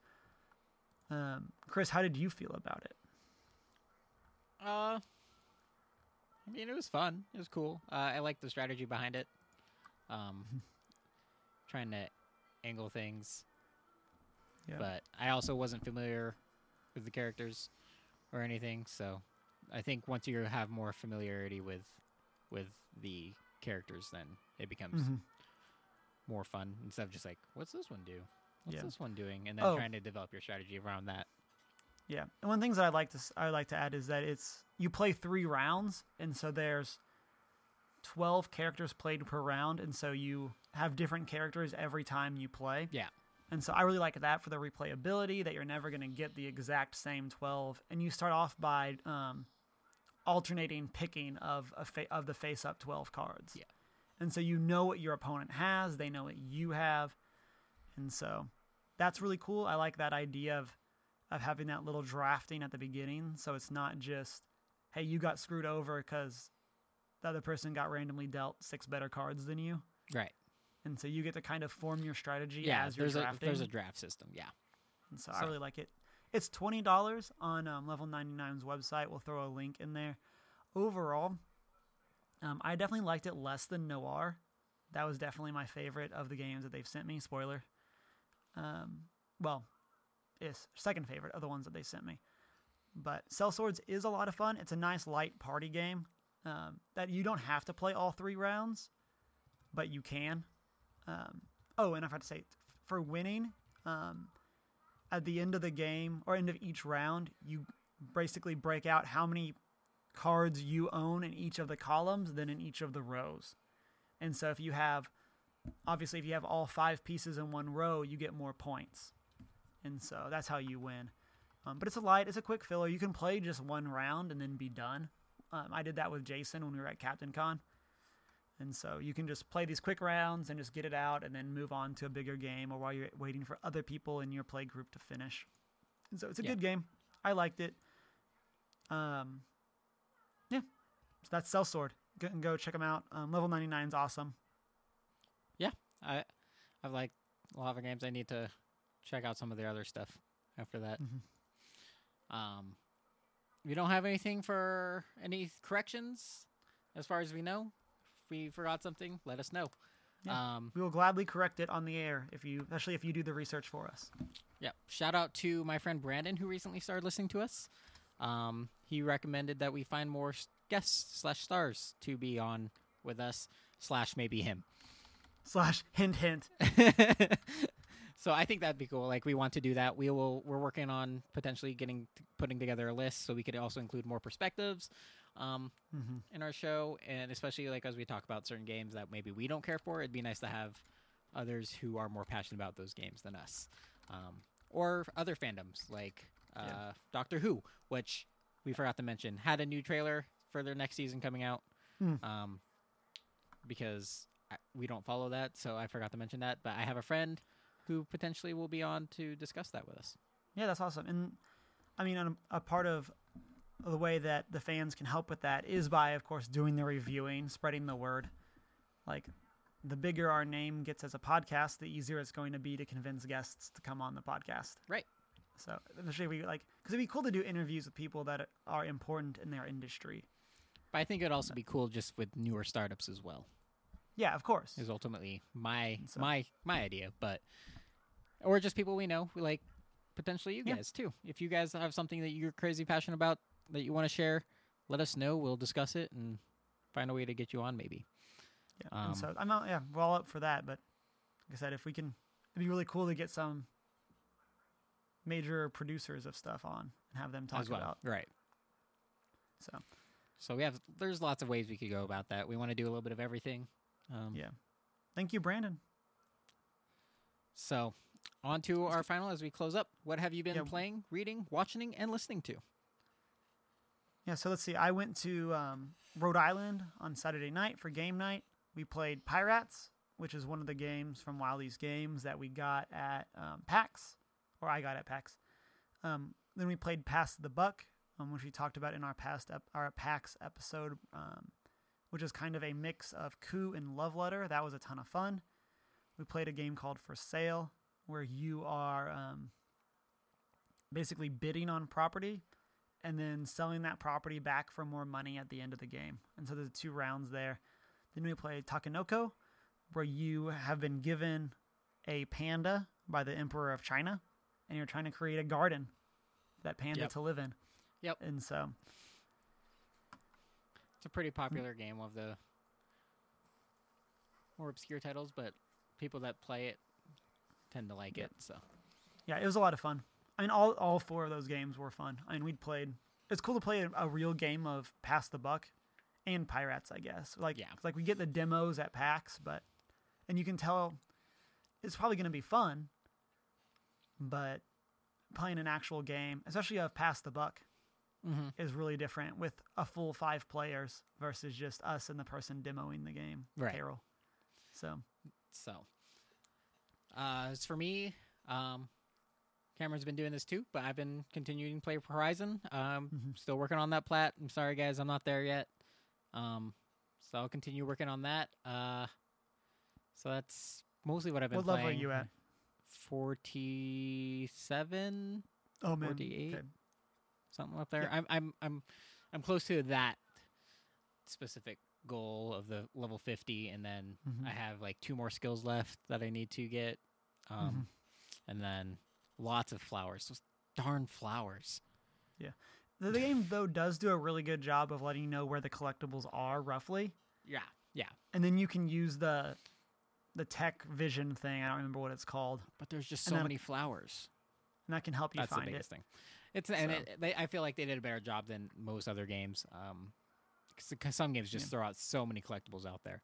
Um, Chris, how did you feel about it? Uh, I mean, it was fun. It was cool. Uh, I like the strategy behind it. Um, trying to angle things, Yeah. but I also wasn't familiar with the characters or anything. So, I think once you have more familiarity with with the characters, then it becomes Mhm. more fun instead of just like, what's this one do? What's Yeah. this one doing? And then Oh. trying to develop your strategy around that. Yeah, and one of the things that I'd like to I'd like to add is that it's you play three rounds, and so there's twelve characters played per round, and so you have different characters every time you play. Yeah. And so I really like that for the replayability that you're never going to get the exact same 12 and you start off by um, alternating picking of a fa- of the face up 12 cards. Yeah. And so you know what your opponent has, they know what you have. And so that's really cool. I like that idea of of having that little drafting at the beginning so it's not just hey, you got screwed over cuz the other person got randomly dealt six better cards than you. Right. And so you get to kind of form your strategy Yeah. as you're There's a there's a draft system. Yeah. And so, I really like it. It's twenty dollars on um, Level 99's website. We'll throw a link in there. Overall, um, I definitely liked it less than Noir. That was definitely my favorite of the games that they've sent me. Spoiler. Um, well, is second favorite of the ones that they sent me. But Sellswords is a lot of fun. It's a nice light party game um, that you don't have to play all three rounds, but you can. Um, oh, and I forgot to say, for winning, um, at the end of the game or end of each round, you basically break out how many cards you own in each of the columns, then in each of the rows. And so if you have, obviously, if you have all five pieces in one row, you get more points. And so that's how you win. Um, but it's a light, it's a quick filler. You can play just one round and then be done. Um, I did that with Jason when we were at Captain Con. And so you can just play these quick rounds and just get it out and then move on to a bigger game or while you're waiting for other people in your play group to finish. And so it's a Yeah. good game. I liked it. Um, yeah. So that's Sellsword. Go, go check them out. Um, level 99 is awesome. Yeah. I I've liked a lot of games. I need to check out some of the other stuff after that. Mhm. Um, we don't have anything for any corrections, as far as we know. If we forgot something, let us know. Yeah. Um, We will gladly correct it on the air if you, especially if you do the research for us. yeah. Shout out to my friend Brandon who recently started listening to us. Um, he recommended that we find more guests slash stars to be on with us slash maybe him. Slash hint hint. so I think that'd be cool. Like we want to do that. We will. We're working on potentially getting putting together a list so we could also include more perspectives um, hmm in our show, and especially like as we talk about certain games that maybe we don't care for, it'd be nice to have others who are more passionate about those games than us, um, or other fandoms like uh, Yeah. Doctor Who, which we forgot to mention had a new trailer for their next season coming out. Hmm. Um, because I, we don't follow that, so I forgot to mention that. But I have a friend who potentially will be on to discuss that with us. Yeah, that's awesome. And I mean, a, a part of the way that the fans can help with that is by, of course, doing the reviewing, spreading the word. Like, the bigger our name gets as a podcast, the easier it's going to be to convince guests to come on the podcast. Right. So, especially we like, because it'd be cool to do interviews with people that are important in their industry. But I think it'd also be cool just with newer startups as well. Yeah, of course. Is ultimately my So- my my idea, but or just people we know, like potentially you Yeah. guys too. If you guys have something that you're crazy passionate about that you want to share, let us know. We'll discuss it and find a way to get you on. Maybe. Yeah. Um, and so I'm not, yeah, we're all up for that. But like I said, if we can, it'd be really cool to get some major producers of stuff on and have them talk well. about. Right. So So we have there's lots of ways we could go about that. We want to do a little bit of everything. Um, yeah, thank you, Brandon. So, on to our final as we close up. What have you been Yeah. playing, reading, watching, and listening to? Yeah, so let's see. I went to um, Rhode Island on Saturday night for game night. We played Pirates, which is one of the games from Wiley's Games that we got at um, PAX, or I got at PAX. Um, then we played Pass the Buck, um, which we talked about in our past ep- our PAX episode, um, which is kind of a mix of coup and love letter. That was a ton of fun. We played a game called For Sale, where you are um, basically bidding on property and then selling that property back for more money at the end of the game. And so there's two rounds there. Then we play Takenoko, where you have been given a panda by the Emperor of China, and you're trying to create a garden for that panda Yep. to live in. Yep. And so, It's a pretty popular game of the more obscure titles, but people that play it tend to like Yep. it. So, yeah, it was a lot of fun. I mean, all, all four of those games were fun. I mean, we'd played. It's cool to play a, a real game of Pass the Buck and Pirates, I guess. Like, Yeah. like we get the demos at PAX, but and you can tell it's probably going to be fun. But playing an actual game, especially of Pass the Buck, mm-hmm. is really different with a full five players versus just us and the person demoing the game, Right. Carol. So so uh, as for me, um, Cameron's been doing this too, but I've been continuing to play Horizon. Um, Mhm. still working on that plat. I'm sorry, guys, I'm not there yet. Um, so I'll continue working on that. Uh, so that's mostly what I've been what level playing. are you at? Forty-seven. Oh man, 48? okay. something up there. Yep. I'm I'm I'm I'm close to that specific goal of the level 50 and then Mhm. I have like two more skills left that I need to get um Mm-hmm. and then lots of flowers. Those darn flowers. The, the game though does do a really good job of letting you know where the collectibles are roughly, Yeah. Yeah. and then you can use the the tech vision thing. I don't remember what it's called, But there's just so then- many flowers. and that can help you That's the find it. biggest thing. It's and it, they, I feel like they did a better job than most other games. Um, because some games just Yeah. throw out so many collectibles out there.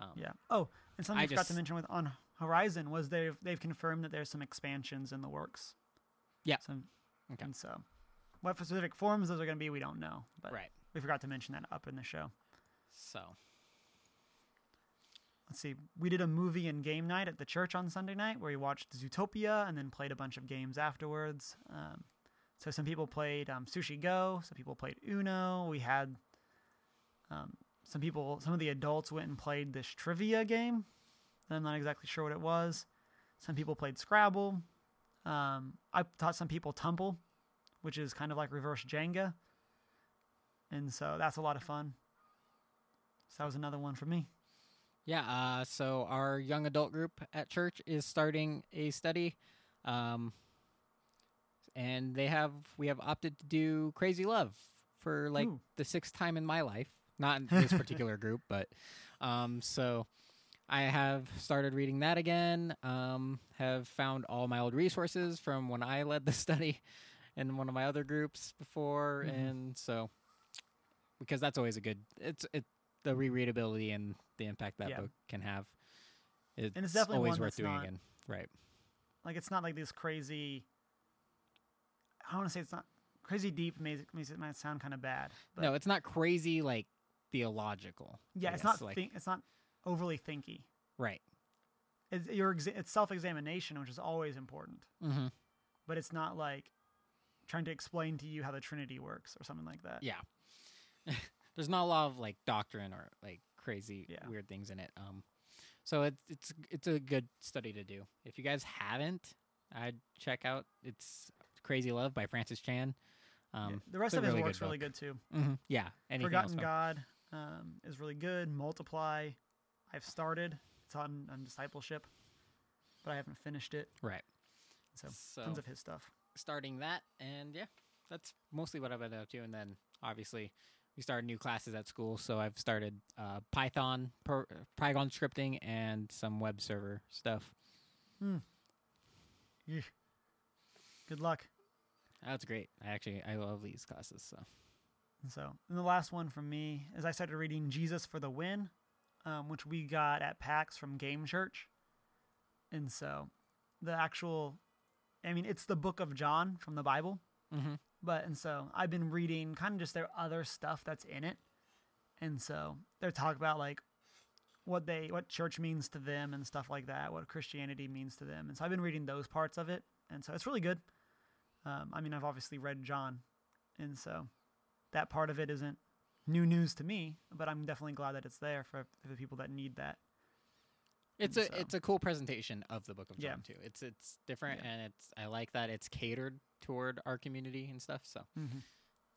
Um, Yeah. Oh, and something I I forgot to mention with on Horizon was they've they've confirmed that there's some expansions in the works. Yeah. Some Okay. And so, what specific forms those are going to be, we don't know. But Right. we forgot to mention that up in the show. So Let's see. We did a movie and game night at the church on Sunday night where we watched Zootopia and then played a bunch of games afterwards. Um, so some people played um, Sushi Go, some people played Uno. We had um, some people, some of the adults went and played this trivia game. I'm not exactly sure what it was. Some people played Scrabble. Um, I taught some people Tumble, which is kind of like reverse Jenga. And so that's a lot of fun. So that was another one for me. Yeah, uh, so our young adult group at church is starting a study, um, and they have we have opted to do Crazy Love for like Ooh. the sixth time in my life. Not in this particular group, but um, so I have started reading that again. Um, have found all my old resources from when I led the study in one of my other groups before, Mhm. and so because that's always a good. It's it the rereadability and the impact that Yeah. book can have. It's, it's definitely always worth doing not- again. Right. like it's not like this crazy i don't want to say it's not crazy deep makes, makes it might sound kind of bad but no, it's not crazy like theological. yeah it's not like think, it's not overly thinky right. it's your it's self-examination which is always important Mm-hmm. but it's not like trying to explain to you how the trinity works or something like that Yeah. There's not a lot of like doctrine or like crazy Yeah. weird things in it. Um, so it's it's it's a good study to do. If you guys haven't, I'd check out it's Crazy Love by Francis Chan. Yeah. Um, the rest of his really good work's really good too mhm, Yeah. Anything forgotten? God um, is really good multiply i've started it's on, on discipleship but i haven't finished it Right. so, So tons of his stuff starting that, and yeah, that's mostly what I've been up to. And then obviously we started new classes at school, so I've started uh, Python, per, Python scripting, and some web server stuff. Yeesh. good luck That's great. I actually I love these classes. So so, and the last one from me is I started reading Jesus for the Win, um, which we got at PAX from Game Church. And so, the actual, I mean, it's the book of John from the Bible. mm-hmm. But, and so I've been reading kind of just their other stuff that's in it. And so they're talking about like what they, what church means to them and stuff like that, what Christianity means to them. And so I've been reading those parts of it. And so it's really good. Um, I mean, I've obviously read John. And so that part of it isn't new news to me, but I'm definitely glad that it's there for, for the people that need that. it's And a so- it's a cool presentation of the Book of Yeah. John too. It's it's different, Yeah. and it's I like that it's catered toward our community and stuff. So Mm-hmm.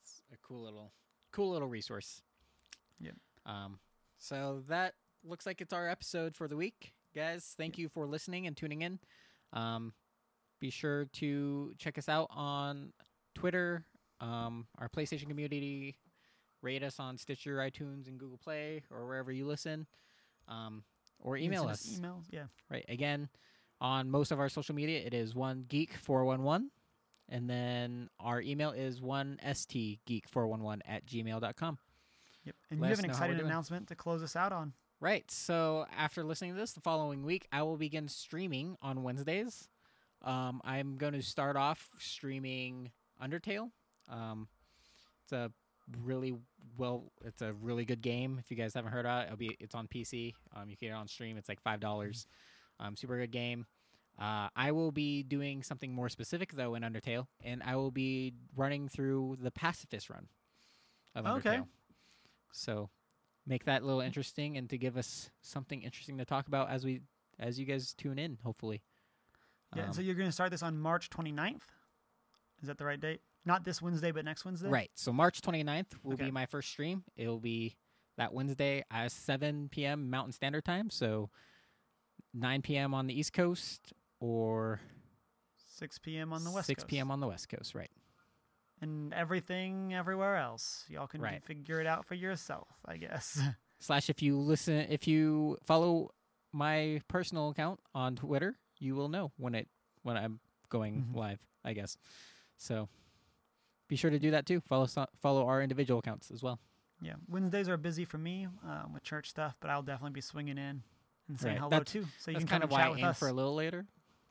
it's a cool little cool little resource. Yep. Um, so that looks like it's our episode for the week, guys. Thank you for listening and tuning in. Um, be sure to check us out on Twitter, um, our PlayStation community. Rate us on Stitcher, iTunes, and Google Play, or wherever you listen. Um, or email us. Emails, yeah. Right. Again, on most of our social media, it is one geek four one one, and then our email is one stgeek four one one at gmail.com. Yep. And Let you have an know how we're exciting announcement to close us out on. Right. So after listening to this, the following week, I will begin streaming on Wednesdays. Um, I'm going to start off streaming Undertale. Um, it's a really well. It's a really good game. If you guys haven't heard of it, it'll be it's on PC. Um, you can get it on Steam. It's like five dollars. Um, super good game. Uh, I will be doing something more specific though in Undertale, and I will be running through the pacifist run of Undertale. Okay. So make that a little interesting and to give us something interesting to talk about as we as you guys tune in hopefully Yeah. Um, so you're going to start this on March 29th. Is that the right date? Not this Wednesday, but next Wednesday? right so march 29th will Okay. be my first stream it'll be that wednesday at 7 p.m mountain standard time so 9 p.m on the east coast or 6 p.m. on the West 6 Coast. p.m on the west coast right And everything everywhere else. Y'all can Right. figure it out for yourself, I guess. slash if you listen if you follow my personal account on twitter you will know when it when i'm going Mhm. live i guess so be sure to do that too. Follow follow our individual accounts as well. Yeah, Wednesdays are busy for me um, with church stuff, but I'll definitely be swinging in and saying right. hello that's, too. So you can kind of why chat with us for a little later,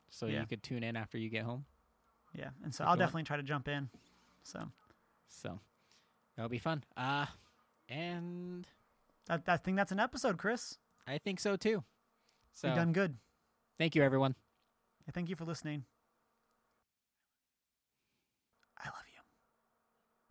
so yeah. you could tune in after you get home. Yeah, and so I'll definitely want. try to jump in. So, so that'll be fun. Uh and that, that, I think that's an episode, Chris. I think so too. So you done good. Thank you, everyone. Thank you for listening.